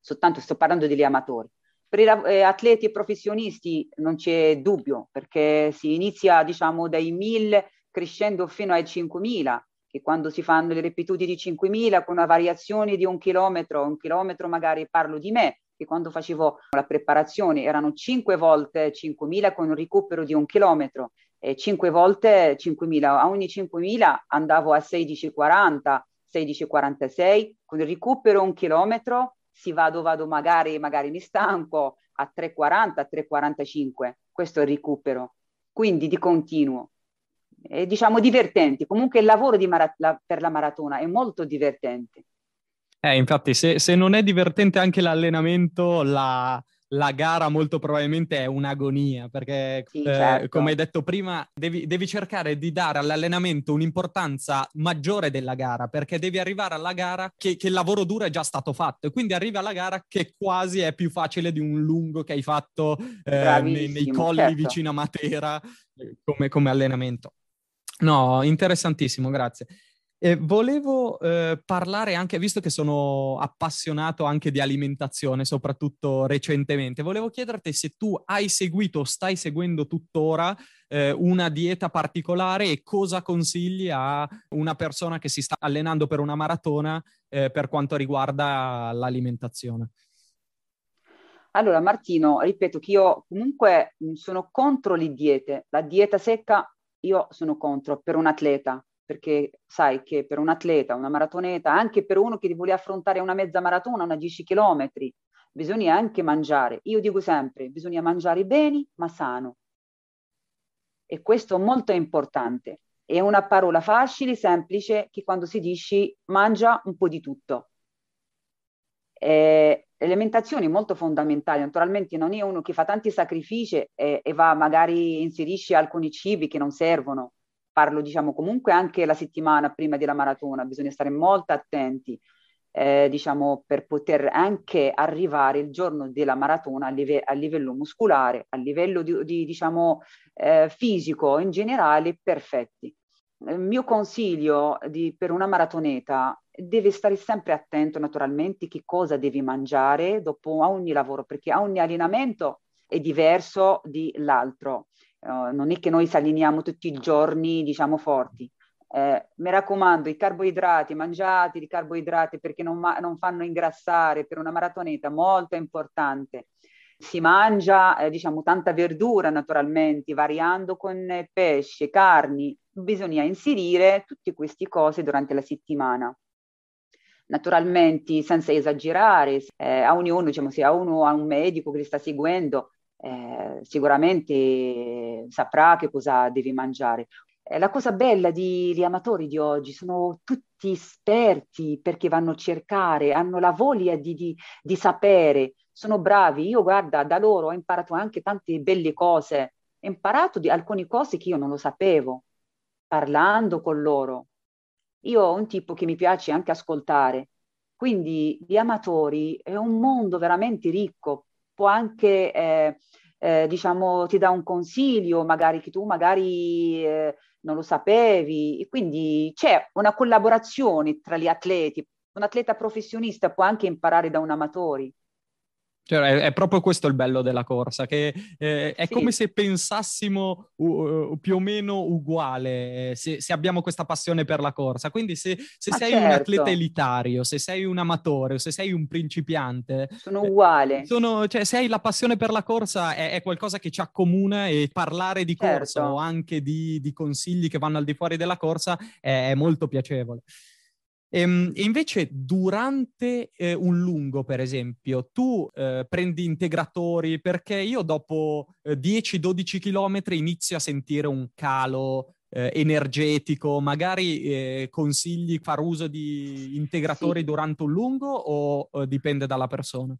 soltanto sto parlando degli amatori. Per i eh, atleti e professionisti non c'è dubbio, perché si inizia diciamo dai 1000 crescendo fino ai 5000, che quando si fanno le ripetute di 5000 con una variazione di un chilometro, un chilometro magari parlo di me, che quando facevo la preparazione erano 5 volte 5.000 con un recupero di un chilometro e 5 volte 5.000. A ogni 5.000 andavo a 16.40, 16.46, con il recupero un chilometro si vado, vado magari, magari mi stanco a 3.40, a 3.45. Questo è il recupero. Quindi di continuo. E diciamo divertenti. Comunque il lavoro mara- la, per la maratona è molto divertente. Eh, infatti, se, se, non è divertente anche l'allenamento, la, la gara molto probabilmente è un'agonia, perché sì, eh, certo. come hai detto prima, devi, devi, cercare di dare all'allenamento un'importanza maggiore della gara, perché devi arrivare alla gara che, che, il lavoro duro è già stato fatto, e quindi arrivi alla gara che quasi è più facile di un lungo che hai fatto eh, nei, nei, colli certo. vicino a Matera eh, come, come allenamento. No, interessantissimo, grazie. E volevo eh, parlare anche, visto che sono appassionato anche di alimentazione, soprattutto recentemente, volevo chiederti se tu hai seguito o stai seguendo tuttora eh, una dieta particolare e cosa consigli a una persona che si sta allenando per una maratona eh, per quanto riguarda l'alimentazione. Allora Martino, ripeto che io comunque sono contro le diete, la dieta secca io sono contro per un atleta perché sai che per un atleta, una maratoneta, anche per uno che vuole affrontare una mezza maratona, una 10 km, bisogna anche mangiare. Io dico sempre, bisogna mangiare bene ma sano. E questo è molto importante. È una parola facile, semplice, che quando si dice mangia un po' di tutto. Eh, l'alimentazione è molto fondamentale, naturalmente non è uno che fa tanti sacrifici e, e va magari inserisce alcuni cibi che non servono, parlo diciamo comunque anche la settimana prima della maratona, bisogna stare molto attenti, eh, diciamo, per poter anche arrivare il giorno della maratona a, live- a livello muscolare, a livello di, di diciamo, eh, fisico in generale, perfetti. Il mio consiglio di, per una maratoneta deve stare sempre attento naturalmente che cosa devi mangiare dopo ogni lavoro, perché ogni allenamento è diverso dall'altro. Uh, non è che noi saliniamo tutti i giorni, diciamo, forti. Eh, mi raccomando, i carboidrati, mangiate i carboidrati perché non, ma- non fanno ingrassare per una maratoneta, molto importante. Si mangia, eh, diciamo, tanta verdura naturalmente, variando con pesce, carni. Bisogna inserire tutte queste cose durante la settimana naturalmente senza esagerare, eh, a ognuno, diciamo, se a uno ha un medico che li sta seguendo, eh, sicuramente saprà che cosa devi mangiare. Eh, la cosa bella degli amatori di oggi sono tutti esperti perché vanno a cercare, hanno la voglia di, di, di sapere, sono bravi. Io, guarda, da loro ho imparato anche tante belle cose, ho imparato di alcune cose che io non lo sapevo, parlando con loro. Io ho un tipo che mi piace anche ascoltare, quindi gli amatori è un mondo veramente ricco, può anche, eh, eh, diciamo, ti dà un consiglio, magari che tu magari eh, non lo sapevi, e quindi c'è una collaborazione tra gli atleti. Un atleta professionista può anche imparare da un amatore. Cioè, è, è, proprio questo il bello della corsa, che eh, è sì. come se pensassimo uh, più o meno uguale, se, se, abbiamo questa passione per la corsa. Quindi se, se sei certo. un atleta elitario, se sei un amatore o se sei un principiante... Sono uguale. Eh, sono, cioè, se hai la passione per la corsa è, è, qualcosa che ci accomuna e parlare di certo. corsa o anche di, di, consigli che vanno al di fuori della corsa è, è molto piacevole. Ehm, e invece durante eh, un lungo, per esempio, tu eh, prendi integratori perché io dopo eh, 10-12 km inizio a sentire un calo eh, energetico, magari eh, consigli far uso di integratori sì. durante un lungo o eh, dipende dalla persona?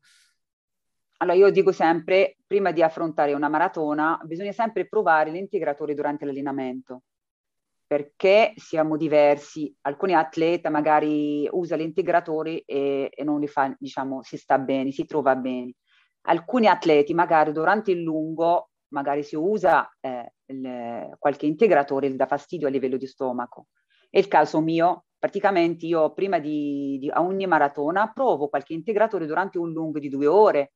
Allora io dico sempre, prima di affrontare una maratona, bisogna sempre provare l'integratore durante l'allenamento perché siamo diversi. Alcuni atleti magari usano l'integratore e, e, non li fa, diciamo, si sta bene, si trova bene. Alcuni atleti magari durante il lungo magari si usa eh, il, qualche integratore dà fastidio a livello di stomaco. È il caso mio, praticamente io prima di, di ogni maratona provo qualche integratore durante un lungo di due ore.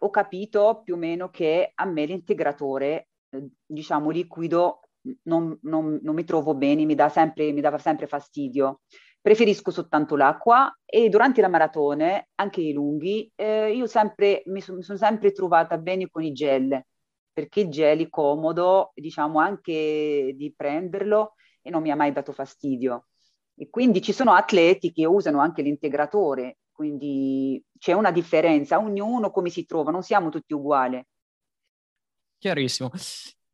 Ho capito più o meno che a me l'integratore, eh, diciamo, liquido non, non, non, mi trovo bene, mi, dà sempre, mi dava sempre fastidio. Preferisco soltanto l'acqua e durante la maratone, anche i lunghi, eh, io sempre, mi, so, mi, sono sempre trovata bene con i gel, perché il gel è comodo, diciamo, anche di prenderlo e non mi ha mai dato fastidio. E quindi ci sono atleti che usano anche l'integratore, quindi c'è una differenza, ognuno come si trova, non siamo tutti uguali. Chiarissimo.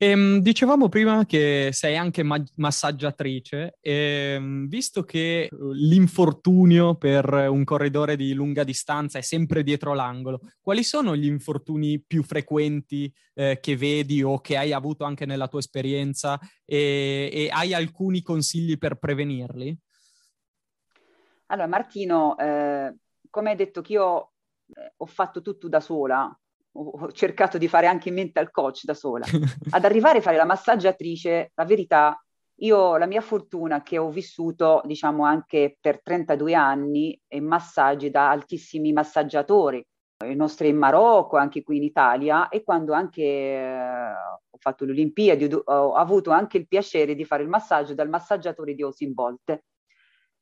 Ehm, dicevamo prima che sei anche ma- massaggiatrice e ehm, visto che eh, l'infortunio per un corridore di lunga distanza è sempre dietro l'angolo, quali sono gli infortuni più frequenti eh, che vedi o che hai avuto anche nella tua esperienza e, e hai alcuni consigli per prevenirli? Allora Martino, eh, come hai detto che io eh, ho fatto tutto da sola, ho cercato di fare anche mental coach da sola. Ad arrivare a fare la massaggiatrice, la verità, io la mia fortuna che ho vissuto, diciamo, anche per 32 anni in massaggi da altissimi massaggiatori, i nostri in Marocco, anche qui in Italia, e quando anche eh, ho fatto le Olimpiadi, ho, avuto anche il piacere di fare il massaggio dal massaggiatore di Osin Bolt.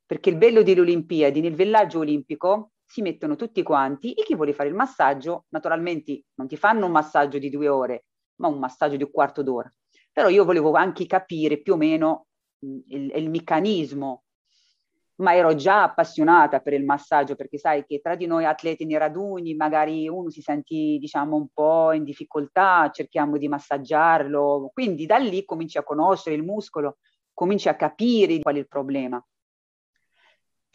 Perché il bello delle Olimpiadi, nel villaggio olimpico, si mettono tutti quanti e chi vuole fare il massaggio, naturalmente non ti fanno un massaggio di due ore, ma un massaggio di un quarto d'ora. Però io volevo anche capire più o meno mh, il, il meccanismo, ma ero già appassionata per il massaggio perché sai che tra di noi atleti nei raduni magari uno si sente diciamo un po' in difficoltà, cerchiamo di massaggiarlo, quindi da lì cominci a conoscere il muscolo, cominci a capire qual è il problema.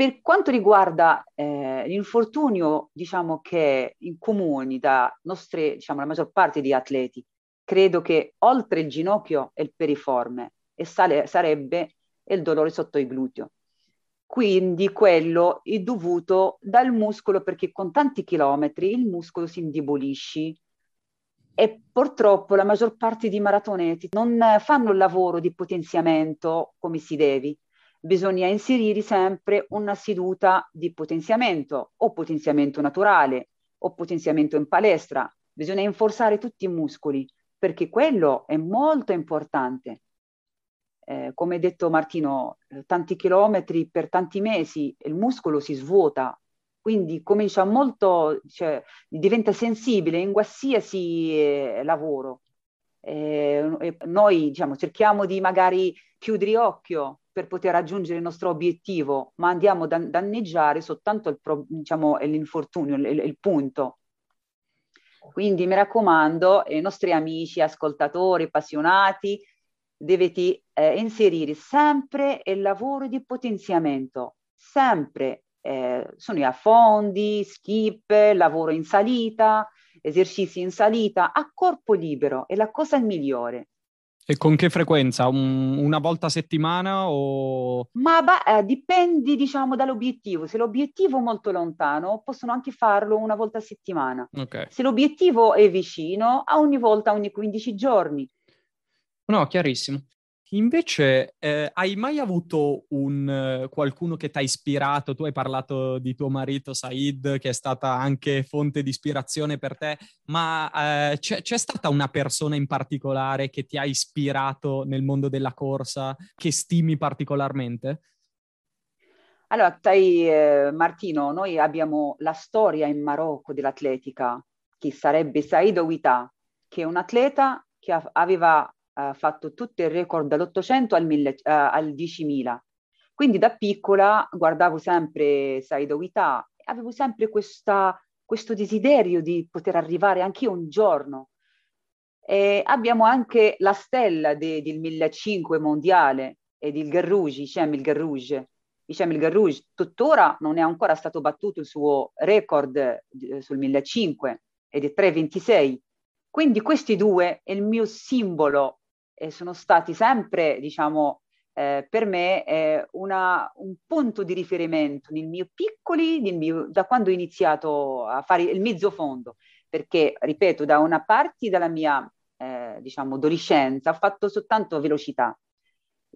Per quanto riguarda eh, l'infortunio, diciamo che in comuni da nostre, diciamo, la maggior parte di atleti, credo che oltre il ginocchio è il periforme e sale, sarebbe il dolore sotto il gluteo. Quindi quello è dovuto dal muscolo perché con tanti chilometri il muscolo si indebolisce e purtroppo la maggior parte di maratoneti non fanno il lavoro di potenziamento come si deve bisogna inserire sempre una seduta di potenziamento o potenziamento naturale o potenziamento in palestra. Bisogna rinforzare tutti i muscoli perché quello è molto importante. Eh, come detto Martino, eh, tanti chilometri per tanti mesi il muscolo si svuota, quindi comincia molto, cioè, diventa sensibile in qualsiasi eh, lavoro. Eh, noi diciamo, cerchiamo di magari chiudere occhio per poter raggiungere il nostro obiettivo, ma andiamo a danneggiare soltanto il, diciamo, l'infortunio, il, il punto. Quindi mi raccomando, ai nostri amici, ascoltatori, appassionati, dovete eh, inserire sempre il lavoro di potenziamento, sempre. Eh, sono i affondi, skip, lavoro in salita, esercizi in salita, a corpo libero, è la cosa migliore. E con che frequenza? Un, una volta a settimana o... Ma bah, eh, dipende, diciamo, dall'obiettivo. Se l'obiettivo è molto lontano, possono anche farlo una volta a settimana. Okay. Se l'obiettivo è vicino, a ogni volta, ogni 15 giorni. No, chiarissimo. Invece, eh, hai mai avuto un, uh, qualcuno che ti ha ispirato? Tu hai parlato di tuo marito Said, che è stata anche fonte di ispirazione per te, ma uh, c'è, c'è, stata una persona in particolare che ti ha ispirato nel mondo della corsa, che stimi particolarmente? Allora, sai, eh, Martino, noi abbiamo la storia in Marocco dell'atletica, che sarebbe Said Ouita, che è un atleta che aveva fatto tutto il record dall'800 al, mille, uh, al 10.000. Quindi da piccola guardavo sempre Saido Wita e avevo sempre questa, questo desiderio di poter arrivare anche io un giorno. E abbiamo anche la stella de, del 1500 mondiale ed il Garrouge, Icem il Garrouge. Icem il Garrouge tuttora non è ancora stato battuto il suo record eh, sul 1500 ed è 3,26. Quindi questi due è il mio simbolo eh, sono stati sempre, diciamo, eh, per me eh, una, un punto di riferimento nel mio piccoli, nel mio, da quando ho iniziato a fare il mezzo fondo, perché, ripeto, da una parte della mia, eh, diciamo, adolescenza ho fatto soltanto velocità.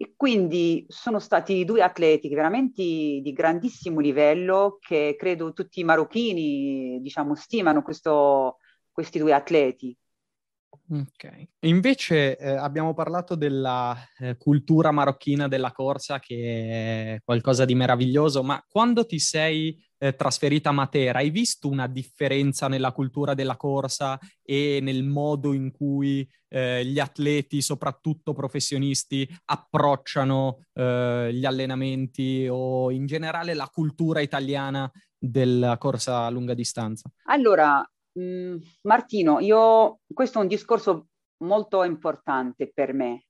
E quindi sono stati due atleti veramente di grandissimo livello che credo tutti i marocchini, diciamo, stimano questo, questi due atleti. Ok. Invece eh, abbiamo parlato della eh, cultura marocchina della corsa, che è qualcosa di meraviglioso, ma quando ti sei eh, trasferita a Matera, hai visto una differenza nella cultura della corsa e nel modo in cui eh, gli atleti, soprattutto professionisti, approcciano eh, gli allenamenti o in generale la cultura italiana della corsa a lunga distanza? Allora, Mm, Martino, io, questo è un discorso molto importante per me,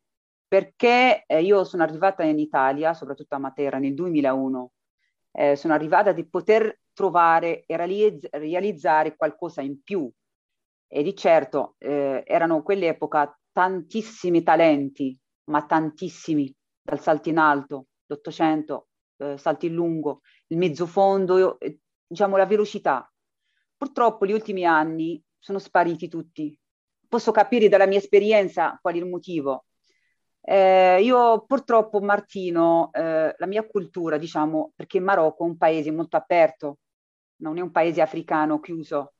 perché eh, io sono arrivata in Italia, soprattutto a Matera, nel 2001, eh, sono arrivata di poter trovare e realizz- realizzare qualcosa in più. E di certo eh, erano quell'epoca tantissimi talenti, ma tantissimi, dal salto in alto, l'Ottocento, eh, salto in lungo, il mezzo fondo, eh, diciamo la velocità. Purtroppo gli ultimi anni sono spariti tutti. Posso capire dalla mia esperienza qual è il motivo, eh, io purtroppo, Martino, eh, la mia cultura, diciamo, perché Marocco è un paese molto aperto, non è un paese africano chiuso,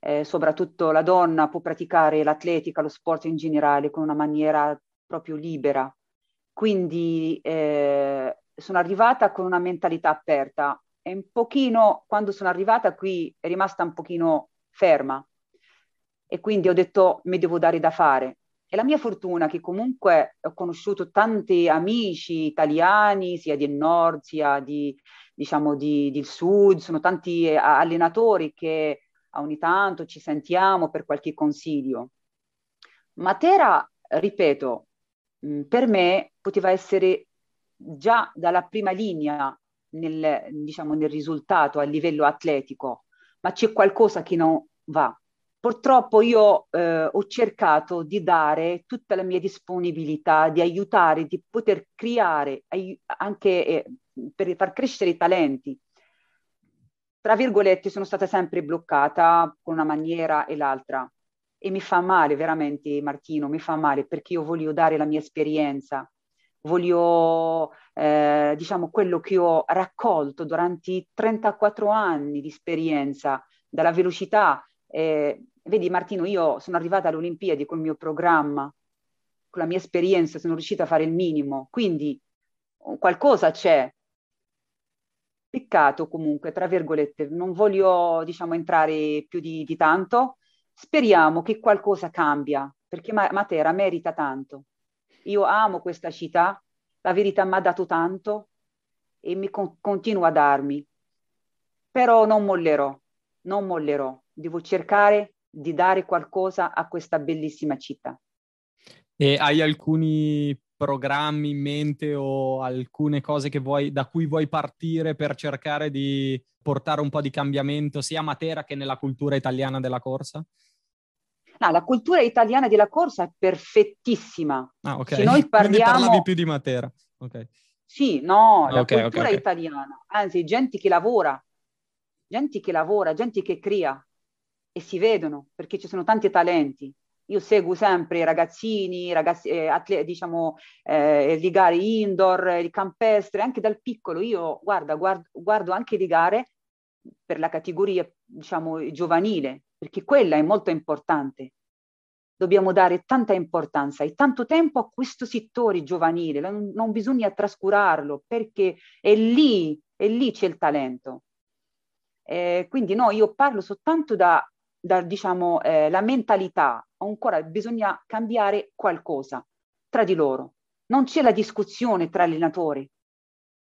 eh, soprattutto la donna può praticare l'atletica, lo sport in generale con una maniera proprio libera. Quindi eh, sono arrivata con una mentalità aperta e un pochino, quando sono arrivata qui, è rimasta un pochino ferma e quindi ho detto mi devo dare da fare e la mia fortuna che comunque ho conosciuto tanti amici italiani, sia del nord, sia di, diciamo, di, del sud, sono tanti eh, allenatori che ogni tanto ci sentiamo per qualche consiglio. Matera, ripeto, mm, per me poteva essere già dalla prima linea nel, diciamo, nel risultato a livello atletico, ma c'è qualcosa che non va Purtroppo io eh, ho cercato di dare tutta la mia disponibilità, di aiutare, di poter creare ai- anche eh, per far crescere i talenti. Tra virgolette, sono stata sempre bloccata con una maniera e l'altra. E mi fa male, veramente, Martino, mi fa male perché io voglio dare la mia esperienza, voglio, eh, diciamo, quello che ho raccolto durante i 34 anni di esperienza, dalla velocità. Eh, Vedi Martino, io sono arrivata alle Olimpiadi col mio programma, con la mia esperienza, sono riuscita a fare il minimo, quindi qualcosa c'è. Peccato comunque, tra virgolette, non voglio diciamo entrare più di, di tanto, speriamo che qualcosa cambia, perché Matera merita tanto. Io amo questa città, la verità mi ha dato tanto e mi con- continua a darmi, però non mollerò, non mollerò, devo cercare di dare qualcosa a questa bellissima città. E hai alcuni programmi in mente o alcune cose vuoi, da cui vuoi partire per cercare di portare un po' di cambiamento sia a Matera che nella cultura italiana della corsa? No, la cultura italiana della corsa è perfettissima. Ah, ok. Se noi parliamo... Parlavi più di Matera. Okay. Sì, no, la okay, cultura okay, italiana, anzi, gente che lavora, gente che lavora, gente che crea, e si vedono perché ci sono tanti talenti. Io seguo sempre i ragazzini, ragazzi, eh, atleti, diciamo, eh, le gare indoor, il campestre, anche dal piccolo. Io guarda, guardo, guardo anche le gare per la categoria, diciamo, giovanile, perché quella è molto importante. Dobbiamo dare tanta importanza e tanto tempo a questo settore giovanile, non, non bisogna trascurarlo perché è lì, è lì c'è il talento. Eh, quindi no, io parlo soltanto da da, diciamo, eh, la mentalità, ancora bisogna cambiare qualcosa tra di loro. Non c'è la discussione tra allenatori,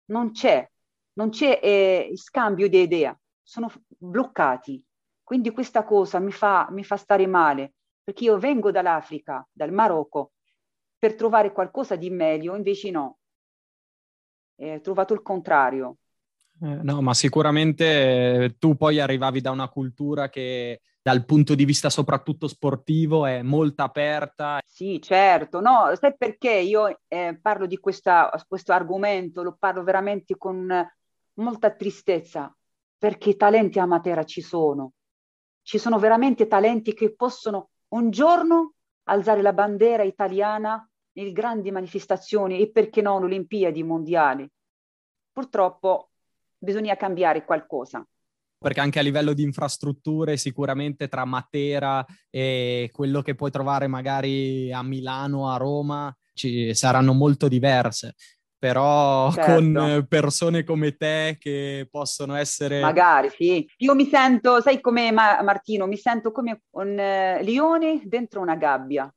non c'è, non c'è eh, scambio di idee, sono bloccati. Quindi questa cosa mi fa, mi fa stare male, perché io vengo dall'Africa, dal Marocco, per trovare qualcosa di meglio, invece no. Ho trovato il contrario. Eh, no, ma sicuramente eh, tu poi arrivavi da una cultura che dal punto di vista soprattutto sportivo è molto aperta. Sì, certo, no, sai perché io eh, parlo di questa, questo argomento, lo parlo veramente con molta tristezza, perché i talenti a Matera ci sono, ci sono veramente talenti che possono un giorno alzare la bandiera italiana nelle grandi manifestazioni e perché no, Olimpiadi mondiali. Purtroppo bisogna cambiare qualcosa perché anche a livello di infrastrutture sicuramente tra Matera e quello che puoi trovare magari a Milano, a Roma, ci saranno molto diverse. Però certo. con persone come te che possono essere... Magari, sì. Io mi sento, sai come Ma- Martino, mi sento come un uh, leone dentro una gabbia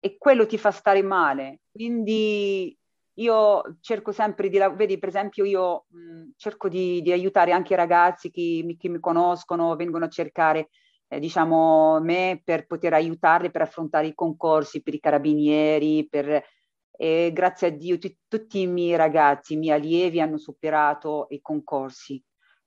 e quello ti fa stare male. Quindi io cerco sempre di, vedi per esempio io mh, cerco di, di, aiutare anche i ragazzi che mi, che mi, conoscono, vengono a cercare, eh, diciamo, me per poter aiutarli per affrontare i concorsi per i carabinieri, per, e grazie a Dio t- tutti i miei ragazzi, i miei allievi hanno superato i concorsi,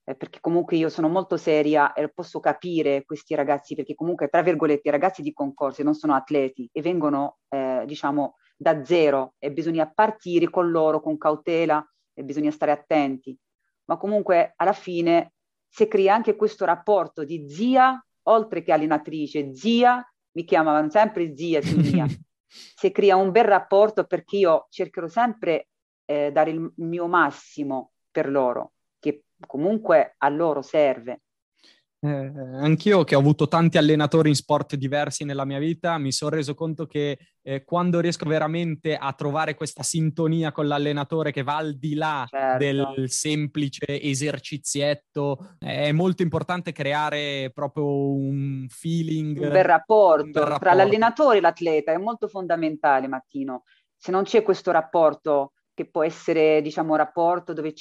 eh, perché comunque io sono molto seria e posso capire questi ragazzi, perché comunque, tra virgolette, i ragazzi di concorsi non sono atleti e vengono, eh, diciamo, da zero e bisogna partire con loro con cautela e bisogna stare attenti. Ma comunque alla fine si crea anche questo rapporto di zia oltre che allenatrice, zia, mi chiamavano sempre zia mia. si crea un bel rapporto perché io cercherò sempre eh, dare il mio massimo per loro, che comunque a loro serve. Eh, anch'io che ho avuto tanti allenatori in sport diversi nella mia vita, mi sono reso conto che eh, quando riesco veramente a trovare questa sintonia con l'allenatore che va al di là certo. del semplice esercizietto, è molto importante creare proprio un feeling. Un bel rapporto, un bel rapporto. tra l'allenatore e l'atleta, è molto fondamentale Mattino. Se non c'è questo rapporto che può essere diciamo un rapporto dove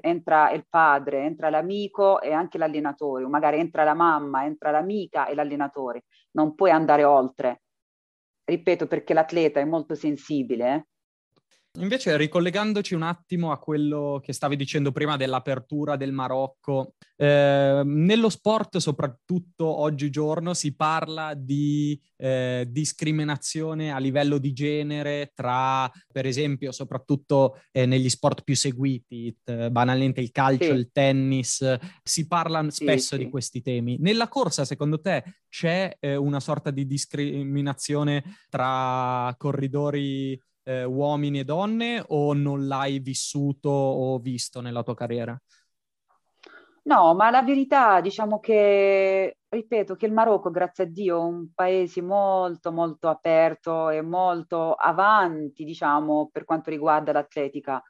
entra il padre, entra l'amico e anche l'allenatore, o magari entra la mamma, entra l'amica e l'allenatore, non puoi andare oltre. Ripeto perché l'atleta è molto sensibile. Invece, ricollegandoci un attimo a quello che stavi dicendo prima dell'apertura del Marocco, eh, nello sport, soprattutto oggigiorno, si parla di eh, discriminazione a livello di genere tra, per esempio, soprattutto eh, negli sport più seguiti, t- banalmente il calcio, sì. il tennis, si parla spesso sì, di questi temi. Nella corsa, secondo te, c'è eh, una sorta di discriminazione tra corridori eh, uomini e donne o non l'hai vissuto o visto nella tua carriera? No, ma la verità, diciamo che, ripeto, che il Marocco, grazie a Dio, è un paese molto, molto aperto e molto avanti, diciamo, per quanto riguarda l'atletica.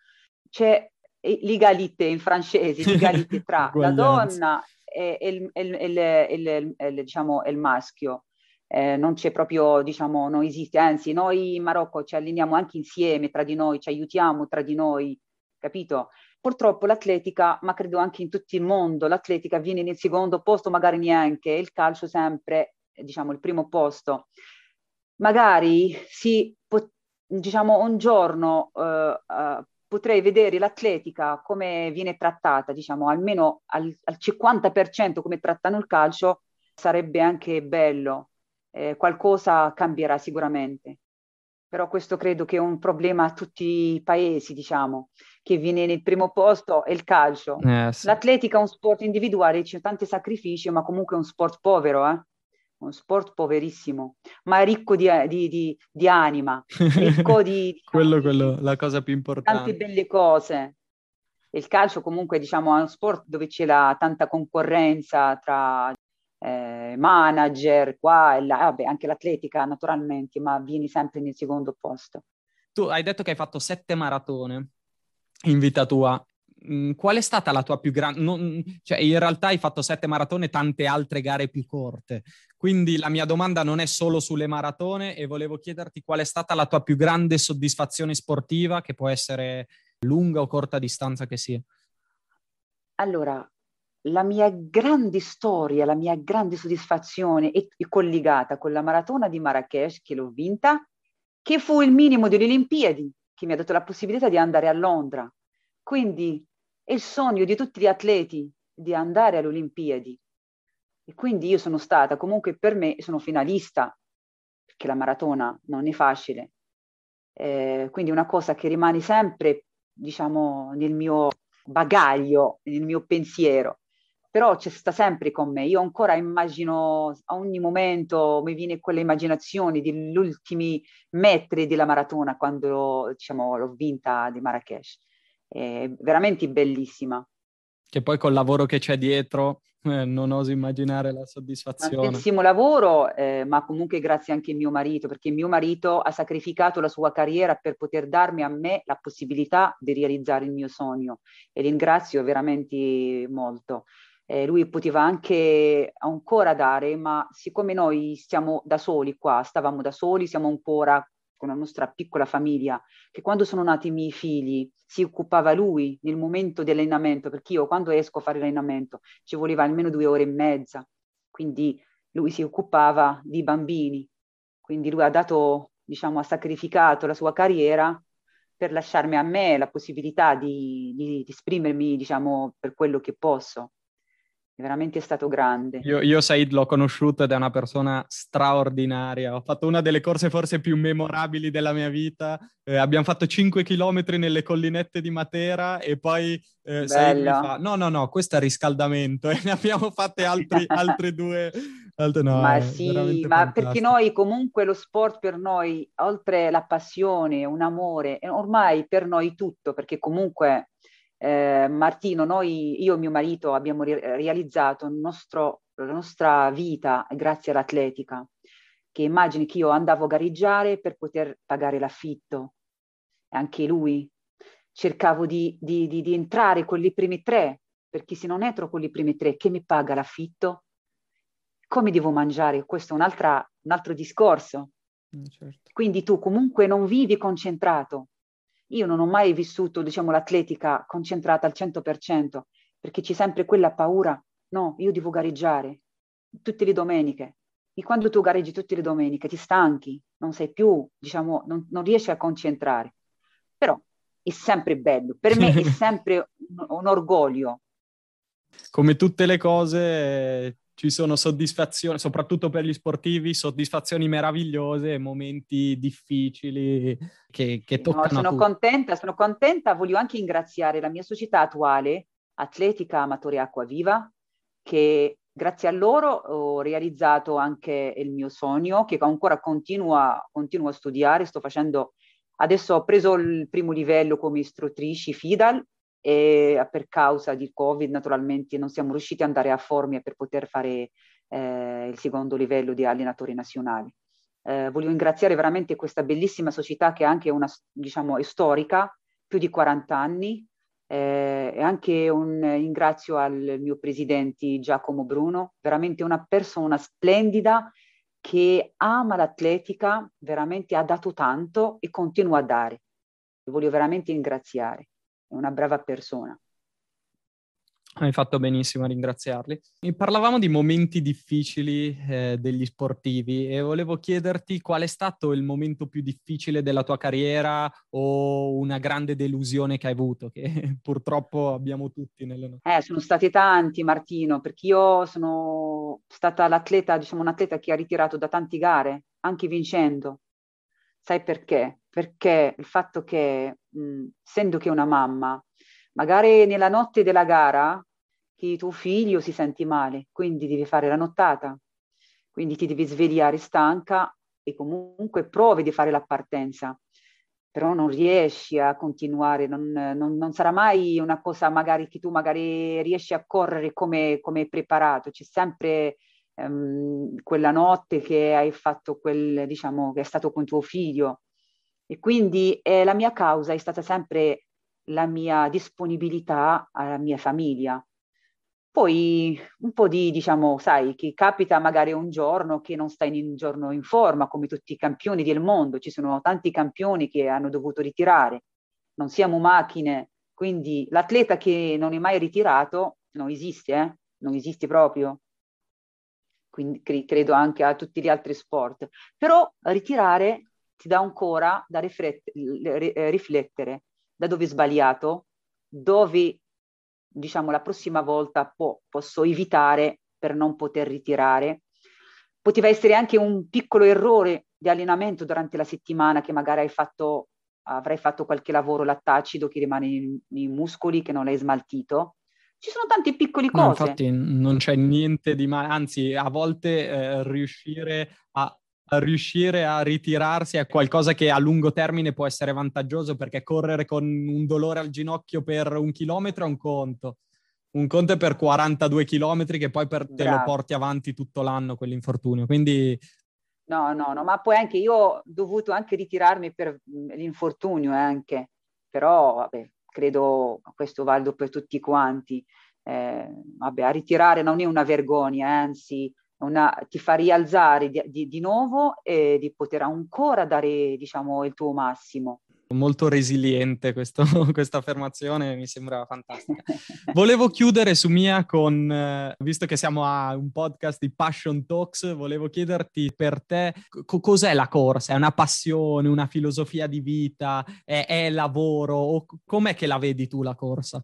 C'è l'egalité in francese, l'egalité tra la donna e il, il, il, diciamo, il maschio eh, non c'è proprio, diciamo, non esiste, anzi noi in Marocco ci alleniamo anche insieme tra di noi, ci aiutiamo tra di noi, capito? Purtroppo l'atletica, ma credo anche in tutto il mondo, l'atletica viene nel secondo posto, magari neanche, il calcio sempre, diciamo, il primo posto. Magari si, pot- diciamo, un giorno uh, uh, potrei vedere l'atletica come viene trattata, diciamo, almeno al, al 50% come trattano il calcio, sarebbe anche bello eh, qualcosa cambierà sicuramente. Però questo credo che è un problema a tutti i paesi, diciamo, che viene nel primo posto è il calcio. Eh, sì. L'atletica è un sport individuale, c'è tanti sacrifici, ma comunque è un sport povero, eh? un sport poverissimo, ma ricco di, di, di, di anima, ricco di... quello, quello, la cosa più importante. Tante belle cose. Il calcio comunque diciamo, è uno sport dove c'è la, tanta concorrenza tra eh, manager, qua e là, vabbè, anche l'atletica naturalmente, ma vieni sempre nel secondo posto. Tu hai detto che hai fatto sette maratone in vita tua. Mm, qual è stata la tua più grande? Cioè, in realtà hai fatto sette maratone e tante altre gare più corte. Quindi la mia domanda non è solo sulle maratone e volevo chiederti qual è stata la tua più grande soddisfazione sportiva, che può essere lunga o corta distanza che sia. Allora, la mia grande storia, la mia grande soddisfazione è, collegata con la maratona di Marrakesh che l'ho vinta, che fu il minimo delle Olimpiadi, che mi ha dato la possibilità di andare a Londra. Quindi è il sogno di tutti gli atleti di andare alle Olimpiadi. E quindi io sono stata, comunque per me, sono finalista, perché la maratona non è facile. Eh, quindi una cosa che rimane sempre, diciamo, nel mio bagaglio, nel mio pensiero però c'è sta sempre con me. Io ancora immagino, a ogni momento mi viene quelle immaginazioni degli ultimi metri della maratona quando diciamo, l'ho vinta di Marrakesh. È veramente bellissima. Che poi col lavoro che c'è dietro eh, non oso immaginare la soddisfazione. Tantissimo lavoro, eh, ma comunque grazie anche a mio marito, perché mio marito ha sacrificato la sua carriera per poter darmi a me la possibilità di realizzare il mio sogno e ringrazio veramente molto eh, lui poteva anche ancora dare, ma siccome noi stiamo da soli qua, stavamo da soli, siamo ancora con la nostra piccola famiglia, che quando sono nati i miei figli si occupava lui nel momento dell'allenamento, perché io quando esco a fare l'allenamento ci voleva almeno due ore e mezza, quindi lui si occupava di bambini, quindi lui ha dato, diciamo, ha sacrificato la sua carriera per lasciarmi a me la possibilità di, di, di esprimermi, diciamo, per quello che posso è veramente stato grande. Io, io Said l'ho conosciuto ed è una persona straordinaria. Ho fatto una delle corse forse più memorabili della mia vita. Eh, abbiamo fatto 5 km nelle collinette di Matera e poi eh, Said mi fa no, no, no, questo è riscaldamento e ne abbiamo fatte altri, altre due. Altre, no, ma sì, ma fantastico. perché noi comunque lo sport per noi, oltre la passione, un amore, è ormai per noi tutto, perché comunque eh, Martino, noi, io e mio marito abbiamo ri- realizzato nostro, la nostra vita grazie all'atletica, che immagini che io andavo a gareggiare per poter pagare l'affitto, e anche lui. Cercavo di, di, di, di entrare con le prime tre, perché se non entro con le prime tre, che mi paga l'affitto? Come devo mangiare? Questo è un, un altro discorso. Mm, certo. Quindi tu comunque non vivi concentrato, io non ho mai vissuto, diciamo, l'atletica concentrata al 100%, perché c'è sempre quella paura, no, io devo gareggiare tutte le domeniche. E quando tu gareggi tutte le domeniche ti stanchi, non sei più, diciamo, non, non riesci a concentrare. Però è sempre bello, per me è sempre un, un orgoglio. Come tutte le cose ci sono soddisfazioni, soprattutto per gli sportivi, soddisfazioni meravigliose momenti difficili che, che toccano. No, sono contenta, sono contenta, voglio anche ringraziare la mia società attuale, Atletica Amatore Acqua Viva, che grazie a loro ho realizzato anche il mio sogno, che ancora continua, continuo a studiare, sto facendo, adesso ho preso il primo livello come istruttrice FIDAL, e per causa di Covid naturalmente non siamo riusciti ad andare a Formia per poter fare eh, il secondo livello di allenatori nazionali. Eh, voglio ringraziare veramente questa bellissima società che è anche una, diciamo, è storica, più di 40 anni, eh, e anche un ringrazio al mio presidente Giacomo Bruno, veramente una persona splendida che ama l'atletica, veramente ha dato tanto e continua a dare. Voglio veramente ringraziare è una brava persona. Hai fatto benissimo a ringraziarli. Parlavamo di momenti difficili eh, degli sportivi e volevo chiederti qual è stato il momento più difficile della tua carriera o una grande delusione che hai avuto, che purtroppo abbiamo tutti nelle nostre. Eh, sono stati tanti, Martino, perché io sono stata l'atleta, diciamo un atleta che ha ritirato da tante gare, anche vincendo. Sai perché? Perché il fatto che, mh, essendo che una mamma, magari nella notte della gara, che tuo figlio si senti male, quindi devi fare la nottata, quindi ti devi svegliare stanca e comunque provi di fare la partenza, però non riesci a continuare, non, non, non, sarà mai una cosa magari che tu magari riesci a correre come, come preparato, c'è sempre ehm, quella notte che hai fatto quel, diciamo, che è stato con tuo figlio. E quindi eh, la mia causa è stata sempre la mia disponibilità alla mia famiglia. Poi un po' di, diciamo, sai, che capita magari un giorno che non stai in un giorno in forma, come tutti i campioni del mondo, ci sono tanti campioni che hanno dovuto ritirare, non siamo macchine, quindi l'atleta che non è mai ritirato non esiste, eh? non esiste proprio quindi credo anche a tutti gli altri sport. Però ritirare ti dà ancora da eh, riflettere da dove è sbagliato, dove diciamo la prossima volta po- posso evitare per non poter ritirare. Poteva essere anche un piccolo errore di allenamento durante la settimana che magari hai fatto, avrai fatto qualche lavoro lattacido che rimane nei muscoli che non hai smaltito ci sono tante piccole cose. No, infatti non c'è niente di male, anzi a volte eh, riuscire a, riuscire a ritirarsi è qualcosa che a lungo termine può essere vantaggioso perché correre con un dolore al ginocchio per un chilometro è un conto. Un conto è per 42 chilometri che poi per, te lo porti avanti tutto l'anno quell'infortunio. Quindi No, no, no, ma poi anche io ho dovuto anche ritirarmi per l'infortunio eh, anche, però vabbè, credo questo valido per tutti quanti. Eh, vabbè, a ritirare non è una vergogna, anzi una, ti fa rialzare di, di, di, nuovo e di poter ancora dare diciamo, il tuo massimo. Molto resiliente questo, questa affermazione, mi sembra fantastica. Volevo chiudere su Mia con, eh, visto che siamo a un podcast di Passion Talks, volevo chiederti per te co- cos'è la corsa? È una passione, una filosofia di vita, è, è lavoro o com'è che la vedi tu la corsa?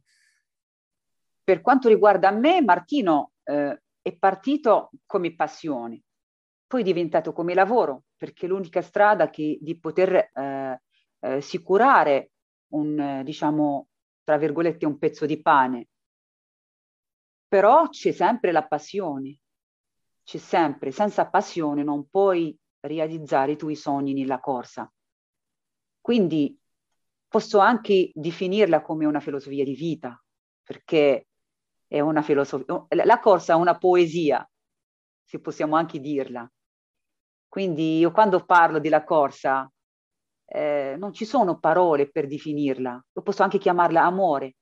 Per quanto riguarda me, Martino eh, è partito come passione, poi è diventato come lavoro, perché l'unica strada che, di poter... Eh, eh, sicurare un, diciamo, tra virgolette, un pezzo di pane. Però c'è sempre la passione, c'è sempre, senza passione non puoi realizzare i tuoi sogni nella corsa. Quindi posso anche definirla come una filosofia di vita, perché è una filosofia, la corsa è una poesia, se possiamo anche dirla. Quindi io quando parlo della corsa eh, non ci sono parole per definirla. Io posso anche chiamarla amore,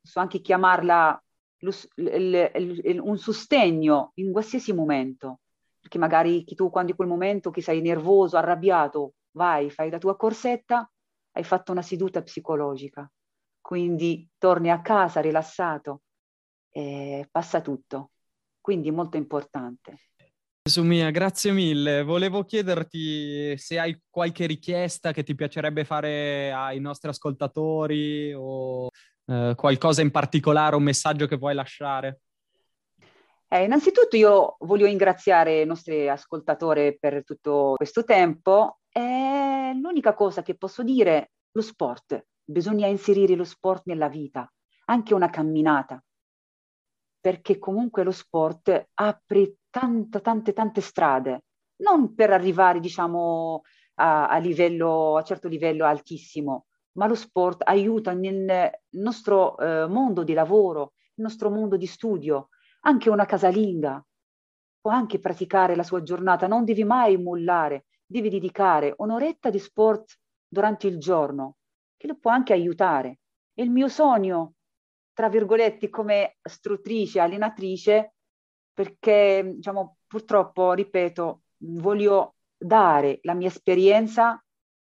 posso anche chiamarla un sostegno in qualsiasi momento. Perché magari tu quando in quel momento che sei nervoso, arrabbiato, vai, fai la tua corsetta, hai fatto una seduta psicologica. Quindi torni a casa rilassato e passa tutto. Quindi è molto importante. Sumia, grazie mille. Volevo chiederti se hai qualche richiesta che ti piacerebbe fare ai nostri ascoltatori o eh, qualcosa in particolare, un messaggio che vuoi lasciare. Eh, innanzitutto io voglio ringraziare i nostri ascoltatori per tutto questo tempo e l'unica cosa che posso dire, lo sport. Bisogna inserire lo sport nella vita, anche una camminata, perché comunque lo sport apre tante, tante, tante strade, non per arrivare, diciamo, a, a livello, a certo livello altissimo, ma lo sport aiuta nel nostro eh, mondo di lavoro, nel nostro mondo di studio, anche una casalinga può anche praticare la sua giornata, non devi mai mollare, devi dedicare un'oretta di sport durante il giorno, che lo può anche aiutare. E il mio sogno, tra virgolette, come struttrice, allenatrice, perché diciamo, purtroppo, ripeto, voglio dare la mia esperienza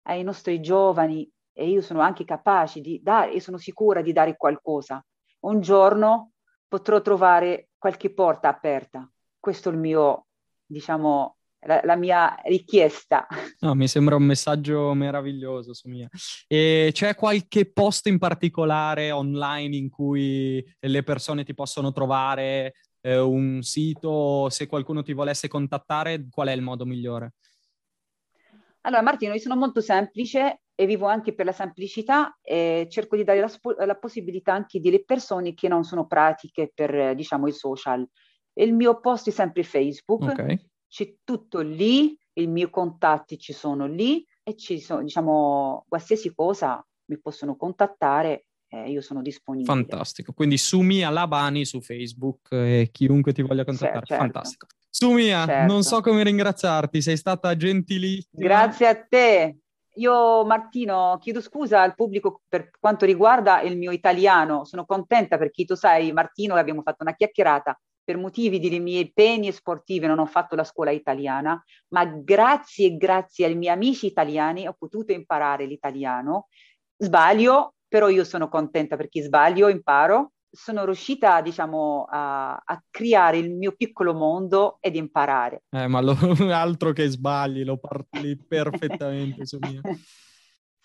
ai nostri giovani e io sono anche capace di dare e sono sicura di dare qualcosa. Un giorno potrò trovare qualche porta aperta. Questo è il mio, diciamo, la, la, mia richiesta. No, mi sembra un messaggio meraviglioso, Sumia. E c'è qualche posto in particolare online in cui le persone ti possono trovare eh, un sito, se qualcuno ti volesse contattare, qual è il modo migliore? Allora Martino, io sono molto semplice e vivo anche per la semplicità e cerco di dare la, sp- la possibilità anche delle persone che non sono pratiche per, diciamo, i social. Il mio post è sempre Facebook, okay. C'è tutto lì, i miei contatti ci sono lì e ci sono, diciamo, qualsiasi cosa mi possono contattare eh, io sono disponibile. Fantastico, quindi Sumia Labani su Facebook e chiunque ti voglia contattare, certo. fantastico. Sumia, certo. non so come ringraziarti, sei stata gentilissima. Grazie a te. Io Martino chiedo scusa al pubblico per quanto riguarda il mio italiano, sono contenta perché tu sai Martino abbiamo fatto una chiacchierata, per motivi delle mie impegni sportivi non ho fatto la scuola italiana, ma grazie grazie ai miei amici italiani ho potuto imparare l'italiano. Sbaglio, però io sono contenta perché sbaglio, imparo, sono riuscita, diciamo, a, a, creare il mio piccolo mondo ed imparare. Eh, ma lo, altro che sbagli, lo parli perfettamente, Sumia.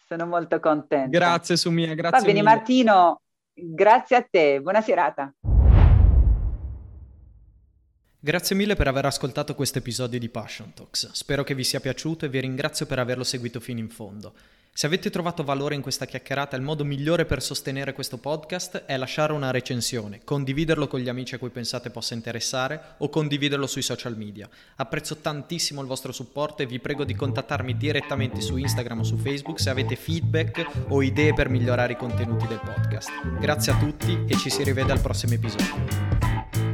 Sono molto contenta. Grazie, Sumia, grazie Va bene, mille. Martino, grazie a te, buona serata. Grazie mille per aver ascoltato questo episodio di Passion Talks. Spero che vi sia piaciuto e vi ringrazio per averlo seguito fino in fondo. Se avete trovato valore in questa chiacchierata, il modo migliore per sostenere questo podcast è lasciare una recensione, condividerlo con gli amici a cui pensate possa interessare o condividerlo sui social media. Apprezzo tantissimo il vostro supporto e vi prego di contattarmi direttamente su Instagram o su Facebook se avete feedback o idee per migliorare i contenuti del podcast. Grazie a tutti e ci si rivede al prossimo episodio.